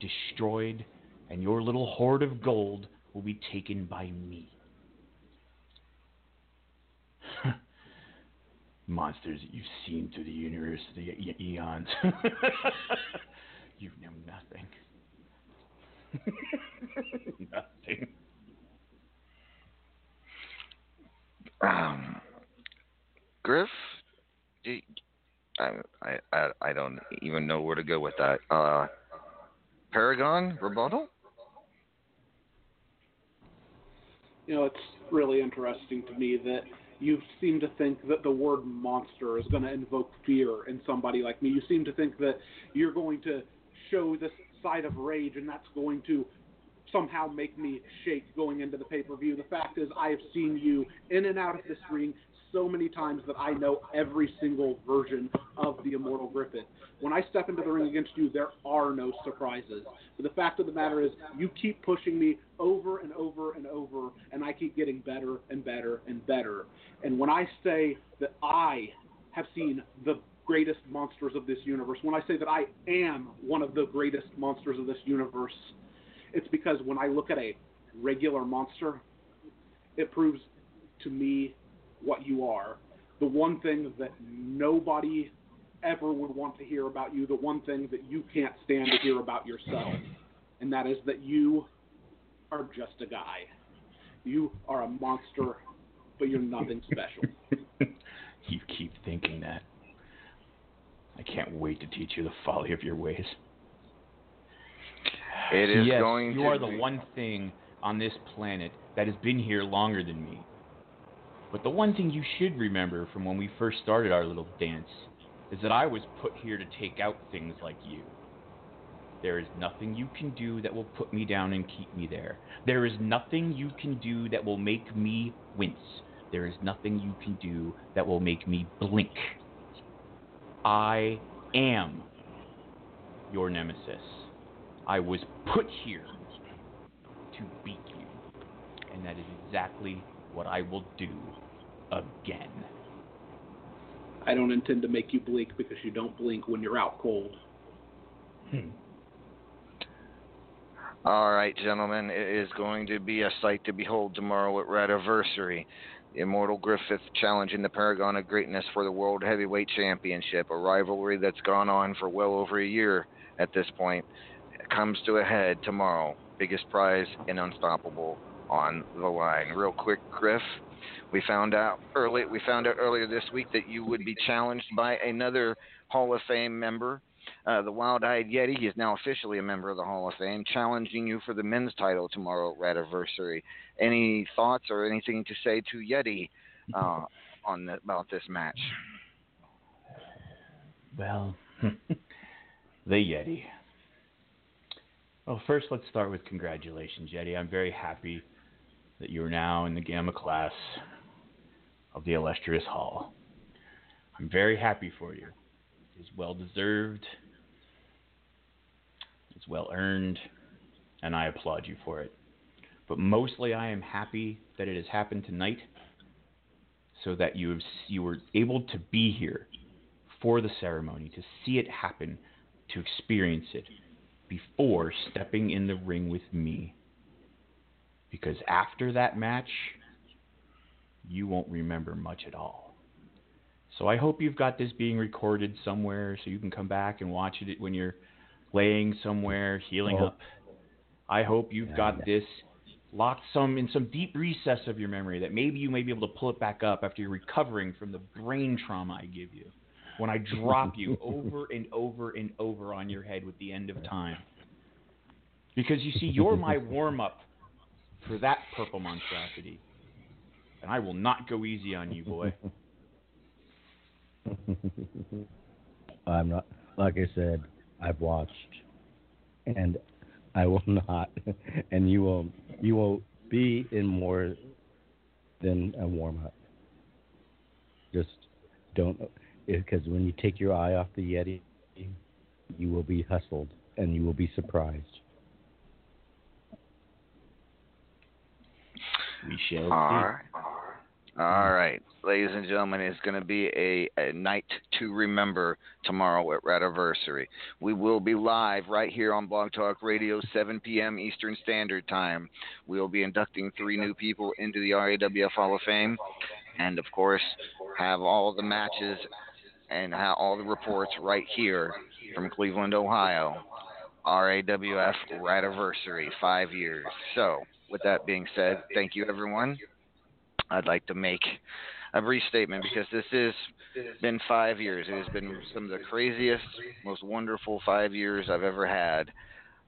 destroyed, and your little hoard of gold will be taken by me. Monsters that you've seen through the universe, the e- eons. you know nothing. Nothing. Um, Griff, I, I I I don't even know where to go with that. Uh, Paragon rebuttal. you know, it's really interesting to me that you seem to think that the word monster is going to invoke fear in somebody like me. You seem to think that you're going to show this side of rage and that's going to somehow make me shake going into the pay per view. The fact is, I have seen you in and out of this ring so many times that I know every single version of the Immortal Griffith. When I step into the ring against you, there are no surprises. But the fact of the matter is, you keep pushing me over and over and over, and I keep getting better and better and better. And when I say that I have seen the greatest monsters of this universe, when I say that I am one of the greatest monsters of this universe, it's because when I look at a regular monster, it proves to me what you are. The one thing that nobody ever would want to hear about you the one thing that you can't stand to hear about yourself, and that is that you are just a guy. You are a monster, but you're nothing special. You keep thinking that. I can't wait to teach you the folly of your ways. It is yes, going you to are the be- one thing on this planet that has been here longer than me. But the one thing you should remember from when we first started our little dance is that I was put here to take out things like you. There is nothing you can do that will put me down and keep me there. There is nothing you can do that will make me wince. There is nothing you can do that will make me blink. I am your nemesis. I was put here to beat you. And that is exactly what I will do again. I don't intend to make you blink because you don't blink when you're out cold. Hmm. All right, gentlemen, it is going to be a sight to behold tomorrow at Radiversary. Immortal Griffith challenging the Paragon of Greatness for the World Heavyweight Championship, a rivalry that's gone on for well over a year at this point. It comes to a head tomorrow. Biggest prize in Unstoppable on the line. Real quick, Griff, we found out early. We found out earlier this week that you would be challenged by another Hall of Fame member, uh, the Wild Eyed Yeti. Is now officially a member of the Hall of Fame, challenging you for the men's title tomorrow at Radiversary. Any thoughts or anything to say to Yeti uh, on the, about this match? Well, the Yeti. Well, first, let's start with congratulations, Yeti. I'm very happy that you are now in the Gamma class of the illustrious Hall. I'm very happy for you. It's well deserved, it's well earned, and I applaud you for it. But mostly, I am happy that it has happened tonight so that you, have, you were able to be here for the ceremony, to see it happen, to experience it before stepping in the ring with me. Because after that match, you won't remember much at all. So I hope you've got this being recorded somewhere so you can come back and watch it when you're laying somewhere healing Oh. up. I hope you've got this locked some in some deep recess of your memory that maybe you may be able to pull it back up after you're recovering from the brain trauma I give you when I drop you over and over and over on your head with the end of time. Because you see, you're my warm up for that purple monstrosity. And I will not go easy on you, boy. I'm not like I said. I've watched, and I will not. And you will you will be in more than a warm up. Just don't because when you take your eye off the Yeti, you will be hustled and you will be surprised. We shall see. right. All right, ladies and gentlemen, it's going to be a, a night to remember tomorrow at Radiversary. We will be live right here on Blog Talk Radio, 7 p.m. Eastern Standard Time. We'll be inducting three new people into the RAWF Hall of Fame, and of course, have all the matches and all the reports right here from Cleveland, Ohio. RAWF Radiversary, five years. So, with that being said, thank you, everyone. I'd like to make a brief statement because this has been five years. It has been some of the craziest, most wonderful five years I've ever had.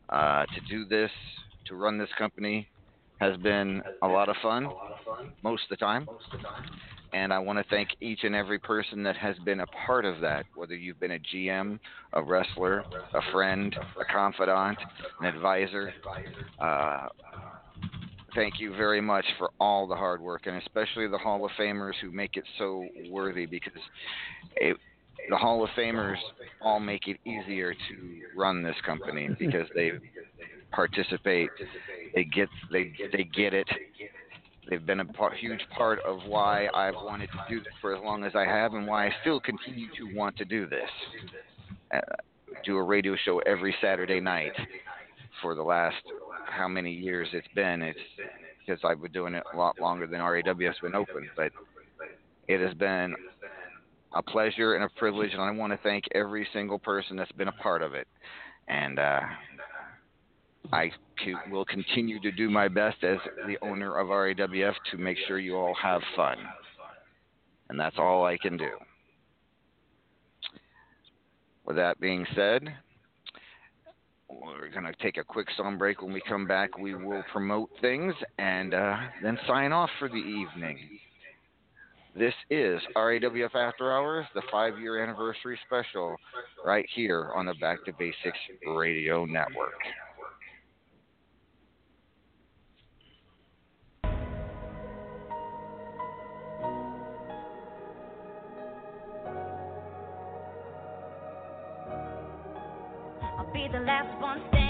Uh, to do this, to run this company, has been a lot of fun most of the time. And I want to thank each and every person that has been a part of that, whether you've been a GM, a wrestler, a friend, a confidant, an advisor. Uh, thank you very much for all the hard work, and especially the Hall of Famers who make it so worthy because it, the Hall of Famers all make it easier to run this company because they participate, they get they they get it. They've been a part, huge part of why I've wanted to do this for as long as I have, and why I still continue to want to do this. Uh, do a radio show every Saturday night for the last how many years it's been. It's because I've been doing it a lot longer than RAW's been open, but it has been a pleasure and a privilege, and I want to thank every single person that's been a part of it. And uh, will continue to do my best as the owner of RAWF to make sure you all have fun. And that's all I can do. With that being said, we're going to take a quick song break. When we come back, we will promote things and uh, then sign off for the evening. This is RAWF After Hours, the five year anniversary special, right here on the Back to Basics Radio Network. Be the last one standing,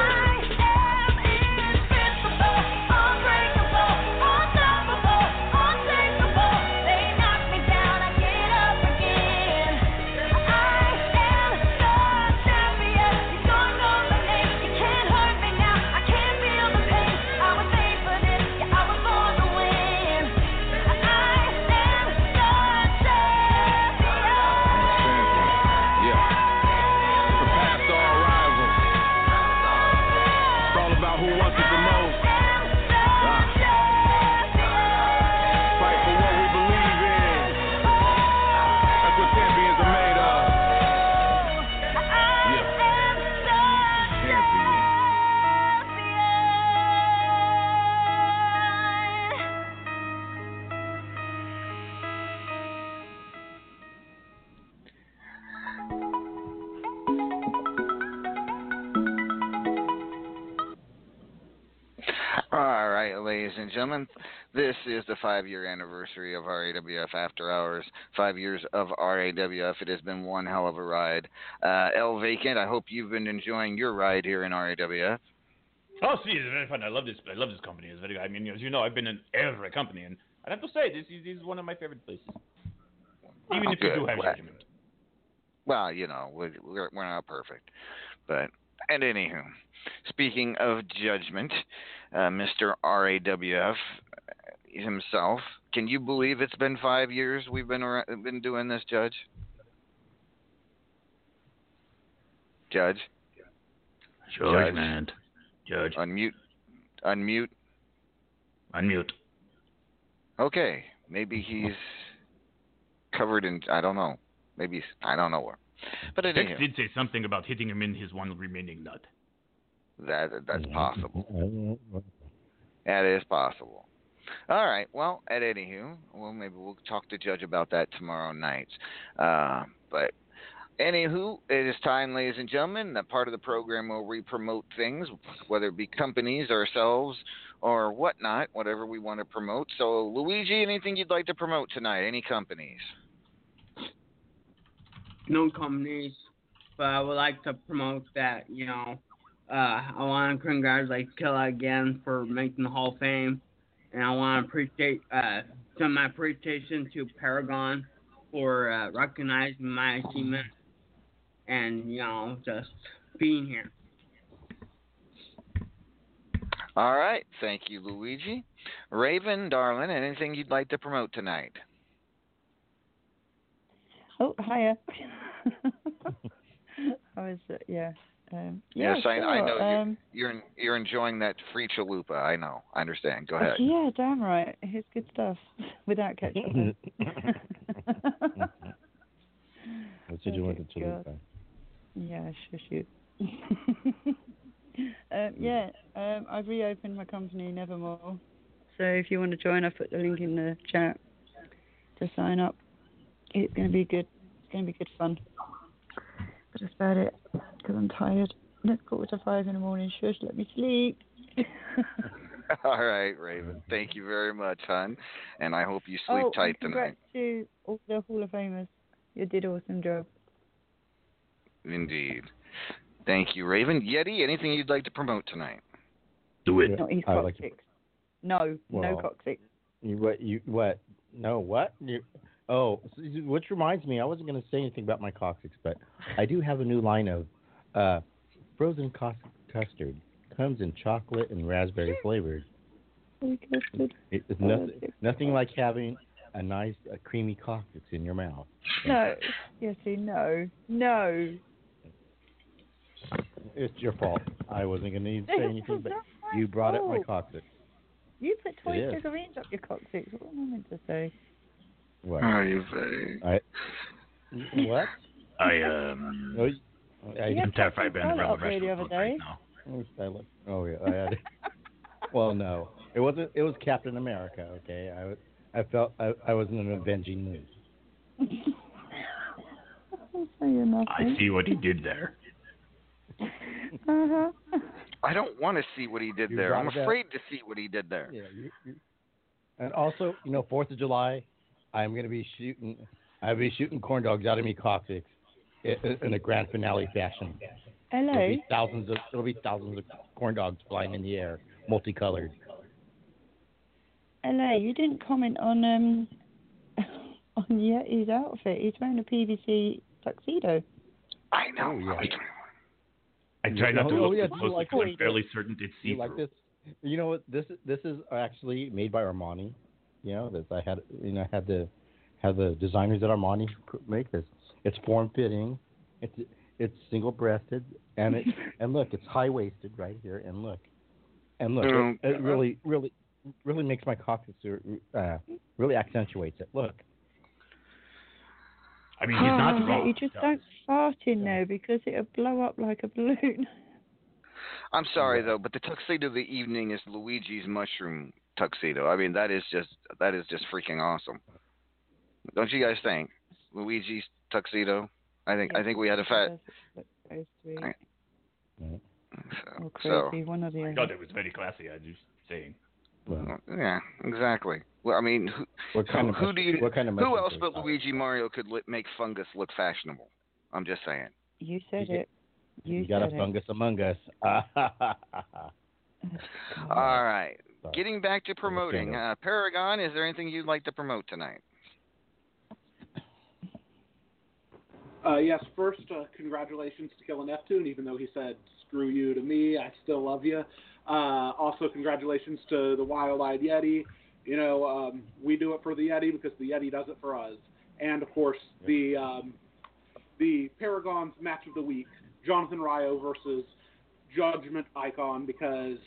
Is the five year anniversary of RAWF After Hours. Five years of RAWF. It has been one hell of a ride. Uh, El Vacant, I hope you've been enjoying your ride here in RAWF. Oh, see, it's very fun. I love this. I love this company. It's very. I mean, as you know, I've been in every company, and I have to say, this is, this is one of my favorite places. Even Oh, if you do have Glad- judgment. Well, you know, we're, we're we're not perfect, but and anywho, speaking of judgment, uh, Mr. RAWF, himself. Can you believe it's been five years we've been ar- been doing this, Judge? Judge. Judge, man. Judge. Unmute. Unmute. Unmute. Okay. Maybe he's covered in. I don't know. Maybe he's. I don't know where. But it did say something about hitting him in his one remaining nut. That that's possible. That is possible. All right. Well, at anywho, well maybe we'll talk to Judge about that tomorrow night. Uh, but anywho, it is time, ladies and gentlemen, that part of the program where we promote things, whether it be companies, ourselves, or whatnot, whatever we want to promote. So, Luigi, anything you'd like to promote tonight? Any companies? no companies, but I would like to promote that, you know, uh, I want to congratulate Killa again for making the Hall of Fame, and I want to appreciate, uh, send my appreciation to Paragon for uh, recognizing my achievement and, you know, just being here. All right. Thank you, Luigi. Raven, darling, anything you'd like to promote tonight? Oh, hiya. I was, uh, yeah. Um, yeah, yes, I, sure. I know um, you're, you're you're enjoying that free chalupa. I know. I understand. Go ahead. Yeah, damn right. It's good stuff without ketchup. What did you doing with the God. chalupa? Yeah, sure shoot. um, yeah, um, I've reopened my company Nevermore. So if you want to join, I've put the link in the chat to sign up. It's going to be good. It's going to be good fun. But that's about it because I'm tired. Let's quarter to five in the morning. Shush, let me sleep. All right, Raven. Thank you very much, hon. And I hope you sleep oh, tight and tonight. congrats to all the Hall of Famers. You did an awesome job. Indeed. Thank you, Raven. Yeti, anything you'd like to promote tonight? Do it. Not his I like six. No, no Well, cock six. You what? You what? No, what? You, oh, which reminds me, I wasn't going to say anything about my coccyx, but I do have a new line of uh, frozen cos- custard. Comes in chocolate and raspberry flavored. It, it's nothing, nothing like having a nice, uh creamy coccyx in your mouth. No, Yeti, no, no. It's your fault. I wasn't going to say anything, but you brought up my coccyx. You put toy figurines up your coccyx. What am I meant to say? What? Are you vague? I, what? I um. Oh, I, You had I'm terrified I've been around the Scarlet up there the restaurant other right day. now. Oh, Stella. Oh yeah, I had well, no, it wasn't. It was Captain America. Okay, I. I felt I, I was in an avenging mood. I'll say you nothing. I see what he did there. Uh-huh. I don't want to see what he did You there. I'm brought it up. afraid to see what he did there. Yeah, you, you, and also, you know, Fourth of July, I'm going to be shooting. I'll be shooting corn dogs out of me coccyx i- i- in a grand finale fashion. Hello. There'll be thousands of there'll be thousands of corn dogs flying in the air, multicolored. Hello. You didn't comment on um on Yeti's outfit. He's wearing a PVC tuxedo. I know. Oh, yeah. I try not to Oh, look yeah, too do close like because? I'm fairly certain it's You see like this? You know what? This this is actually made by Armani. You know that I had you know had the have the designers at Armani make this. It's form fitting. It's it's single breasted and it and look it's high waisted right here and look and look Um, it, it really really really makes my coccyx uh, really accentuates it. Look. I mean, he's not Oh, wrong. You just don't fart in there because it'll blow up like a balloon. I'm sorry though, but the tuxedo of the evening is Luigi's mushroom tuxedo. I mean, that is just that is just freaking awesome. Don't you guys think? Luigi's tuxedo. I think I think we had a fat. Very sweet. I- Mm-hmm. So, Or so crazy, one or the I thought it was very classy. I'm just saying. Well, yeah, exactly. Well, I mean, who, what kind who, of who do you? what kind of who else but that? Luigi Mario could li- make fungus look fashionable? I'm just saying. You said You- it. You, You got a said fungus among us. All right. Sorry. Getting back to promoting, uh, Paragon. Is there anything you'd like to promote tonight? Uh, yes, first, uh, congratulations to Killer Neptune, even though he said screw you to me, I still love you. Uh, also, congratulations to the Wild Eyed Yeti. You know, um, we do it for the Yeti because the Yeti does it for us. And of course, the um, the Paragons match of the week: Jonathan Ryo versus Judgment Icon, because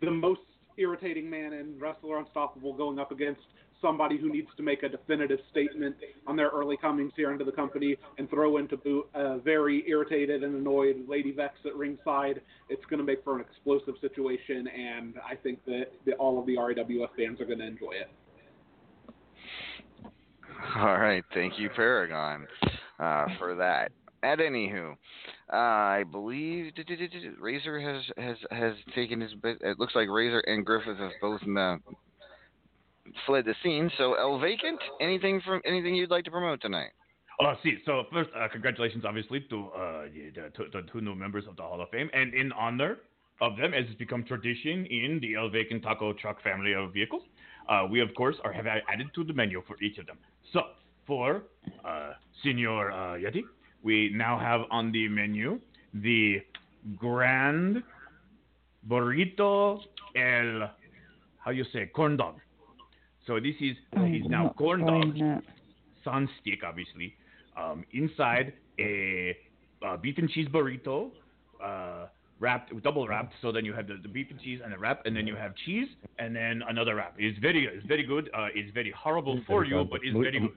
the most irritating man and Wrestler Unstoppable going up against somebody who needs to make a definitive statement on their early comings here into the company and throw into boot a very irritated and annoyed Lady Vex at ringside. It's going to make for an explosive situation, and I think that, that all of the RAWF fans are going to enjoy it. All right, thank you, Paragon, uh, for that. At anywho, uh, I believe Razor has has has taken his. It looks like Razor and Griffith have both uh, fled the scene. So, El Vacant, anything from anything you'd like to promote tonight? Oh, see. So first, uh, congratulations, obviously, to, uh, the, two new members of the Hall of Fame, and in honor of them, as it's become tradition in the El Vacant Taco Truck family of vehicles, uh, we of course are have added to the menu for each of them. So for uh, Senior uh, Yeti, we now have on the menu the Grand Burrito El, how you say, corn dog. So this is he's now corn dog sun stick, obviously. Um, inside a, uh beef and cheese burrito, uh, wrapped, double wrapped. So then you have the, the beef and cheese and the wrap, and then you have cheese and then another wrap. It's very, it's very good. Uh, it's very horrible for you, but it's very good.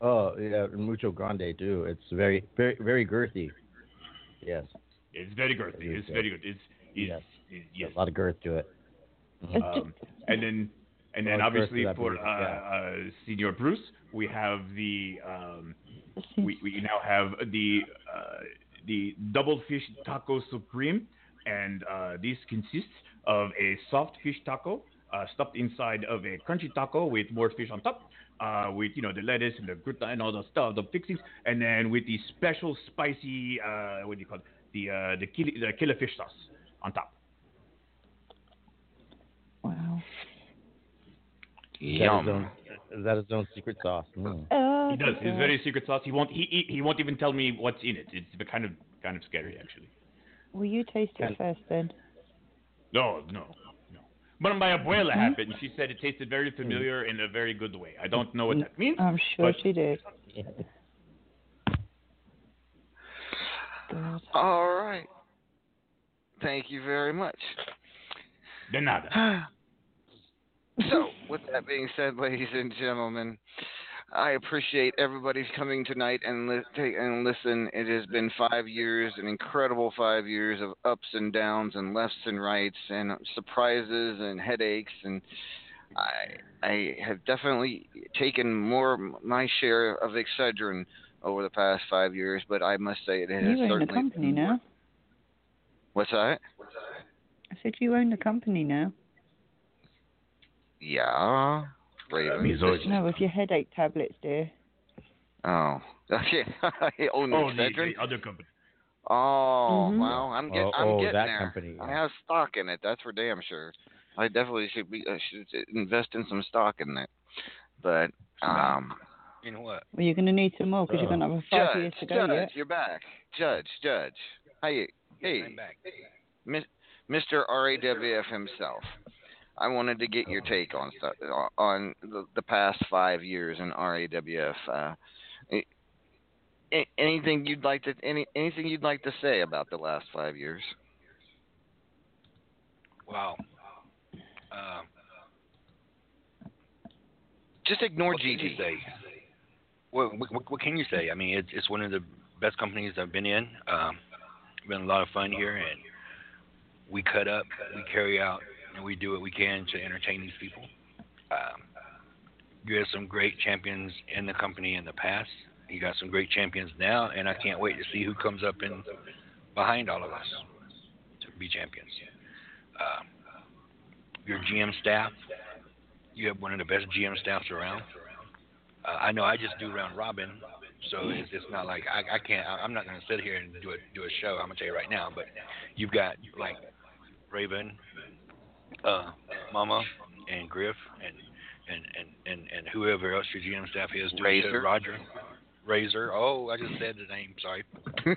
Oh yeah, mucho grande too. It's very very very girthy. Yes. It's very girthy. It is It's good. very good. It's, it's Yes. it's- yes. A lot of girth to it. Mhm. Um, and then and then obviously for beef, uh, yeah. uh, Senior Bruce, we have the um, we, we now have the uh, the double fish taco supreme, and uh, this consists of a soft fish taco uh, stuffed inside of a crunchy taco with more fish on top. Uh, with you know the lettuce and the gutta and all the stuff, the fixings, and then with the special spicy uh, what do you call it? The uh, the killer, the killer fish sauce on top. Wow. Is that his own, is his own secret sauce? Mm. Oh, He does. okay. He's very secret sauce. He won't. He, he he won't even tell me what's in it. It's kind of kind of scary actually. Will you taste it first then? No, no, no. But my abuela Hmm? had it, and she said it tasted very familiar in a very good way. I don't know what that means. I'm sure but she did. All right. Thank you very much. De nada. so, with that being said, ladies and gentlemen, I appreciate everybody's coming tonight and li- and listen. It has been five years, an incredible five years of ups and downs and lefts and rights and surprises and headaches and. I I have definitely taken more my share of Excedrin over the past five years, but I must say it has You own the certainly. company now. What's that? I said you own the company now. Yeah, Raven. No, with your headache tablets, dear. Oh, okay. I own Oh, the, the other company. Oh, Mhm. well, I'm get, Oh, I'm oh, getting that there. company, I have stock in it. That's for damn sure. I definitely should be I should invest in some stock in it. But um, You know what? Well, you're going to need some more because you're going to have five Judge, years to go Judge, yet. you're back. Judge, Judge. Hey, hey, I'm back. Mr. RAWF himself. I wanted to get your take on stuff on the, the past five years in RAWF. Uh, anything you'd like to any anything you'd like to say about the last five years? Wow. Um, Just ignore what can? What, what, what can you say? I mean, it's it's one of the best companies I've been in. Um, been a lot of fun here, and we cut up, we carry out, and we do what we can to entertain these people. Um, you had some great champions in the company in the past. You got some great champions now, and I can't wait to see who comes up in behind all of us to be champions. Um, your GM staff, you have one of the best GM staffs around. Uh, I know I just do round robin, so it's, it's not like I, I can't. I- I'm not going to sit here and do a do a show. I'm going to tell you right now, but you've got like Raven, uh, Mama, and Griff, and and and and, and whoever else your GM staff is. to- to Razor. Roger, Razor. Oh, I just said the name. Sorry,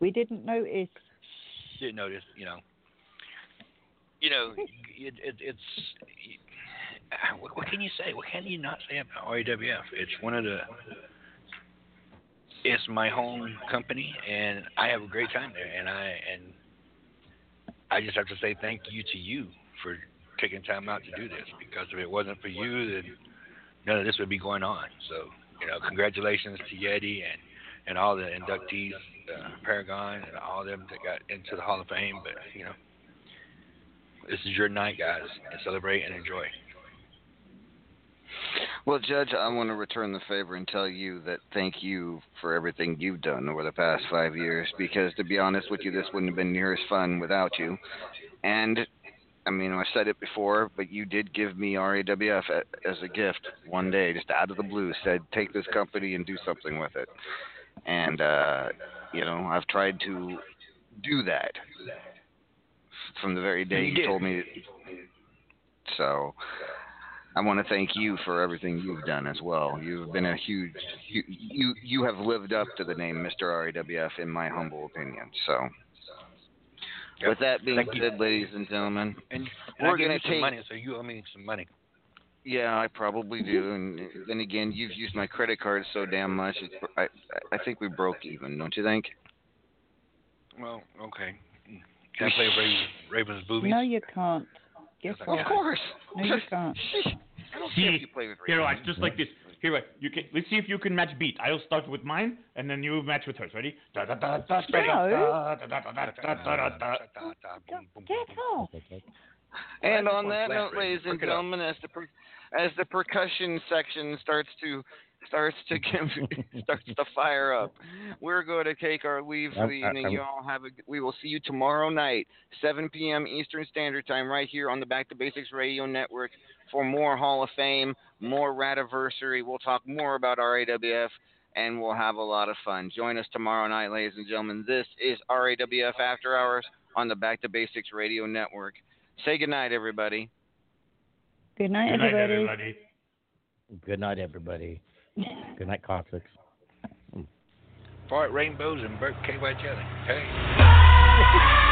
We didn't notice. didn't notice. You know. You know, it, it, it's uh, what, what can you say? What can you not say about RAWF? It's one of the it's my home company, and I have a great time there. And I and I just have to say thank you to you for taking time out to do this. Because if it wasn't for you, then none of this would be going on. So you know, congratulations to Yeti and and all the inductees, uh, Paragon, and all of them that got into the Hall of Fame. But you know, this is your night, guys, and celebrate and enjoy. Well, Judge, I want to return the favor and tell you that thank you for everything you've done over the past five years. Because to be honest with you, this wouldn't have been near as fun without you. And I mean, I said it before, but you did give me RAWF as a gift one day, just out of the blue. Said, take this company and do something with it. And uh, you know, I've tried to do that from the very day You you, told me. So, I want to thank you for everything you've done as well. You've been a huge, you you, you have lived up to the name Mr. RAWF in my humble opinion. So, with that being Thank you. said, ladies and gentlemen, And, and we're I gonna you some take. money, so you owe me some money. Yeah, I probably do. And then again, you've used my credit card so damn much. It's, I I think we broke even, don't you think? Well, okay. Can I play Raven, Raven's boobies? No, you can't. Guess what? Of course. No, you can't. I don't see, care if you play with Here, watch, just like this. Here, watch. You can, let's see if you can match beat. I'll start with mine, and then you match with hers. Ready? And on that note, ladies and gentlemen, as the per- as the percussion section starts to starts to give, starts to fire up, we're going to take our leave for the I'm- evening. I'm- You all have a. We will see you tomorrow night, 7 p.m. Eastern Standard Time, right here on the Back to Basics Radio Network for more Hall of Fame, more Radiversary. We'll talk more about RAWF. And we'll have a lot of fun. Join us tomorrow night, ladies and gentlemen. This is RAWF After Hours on the Back to Basics Radio Network. Say goodnight, everybody. Good night, everybody. Good night, everybody. everybody. Good night, everybody. Good night, Coccyx. Fart rainbows and Burt KY jelly. Hey.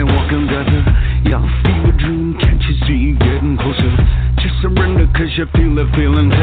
can't walk under her. Y'all fever dream, can't you see you getting closer? Just surrender, cause you feel the feeling.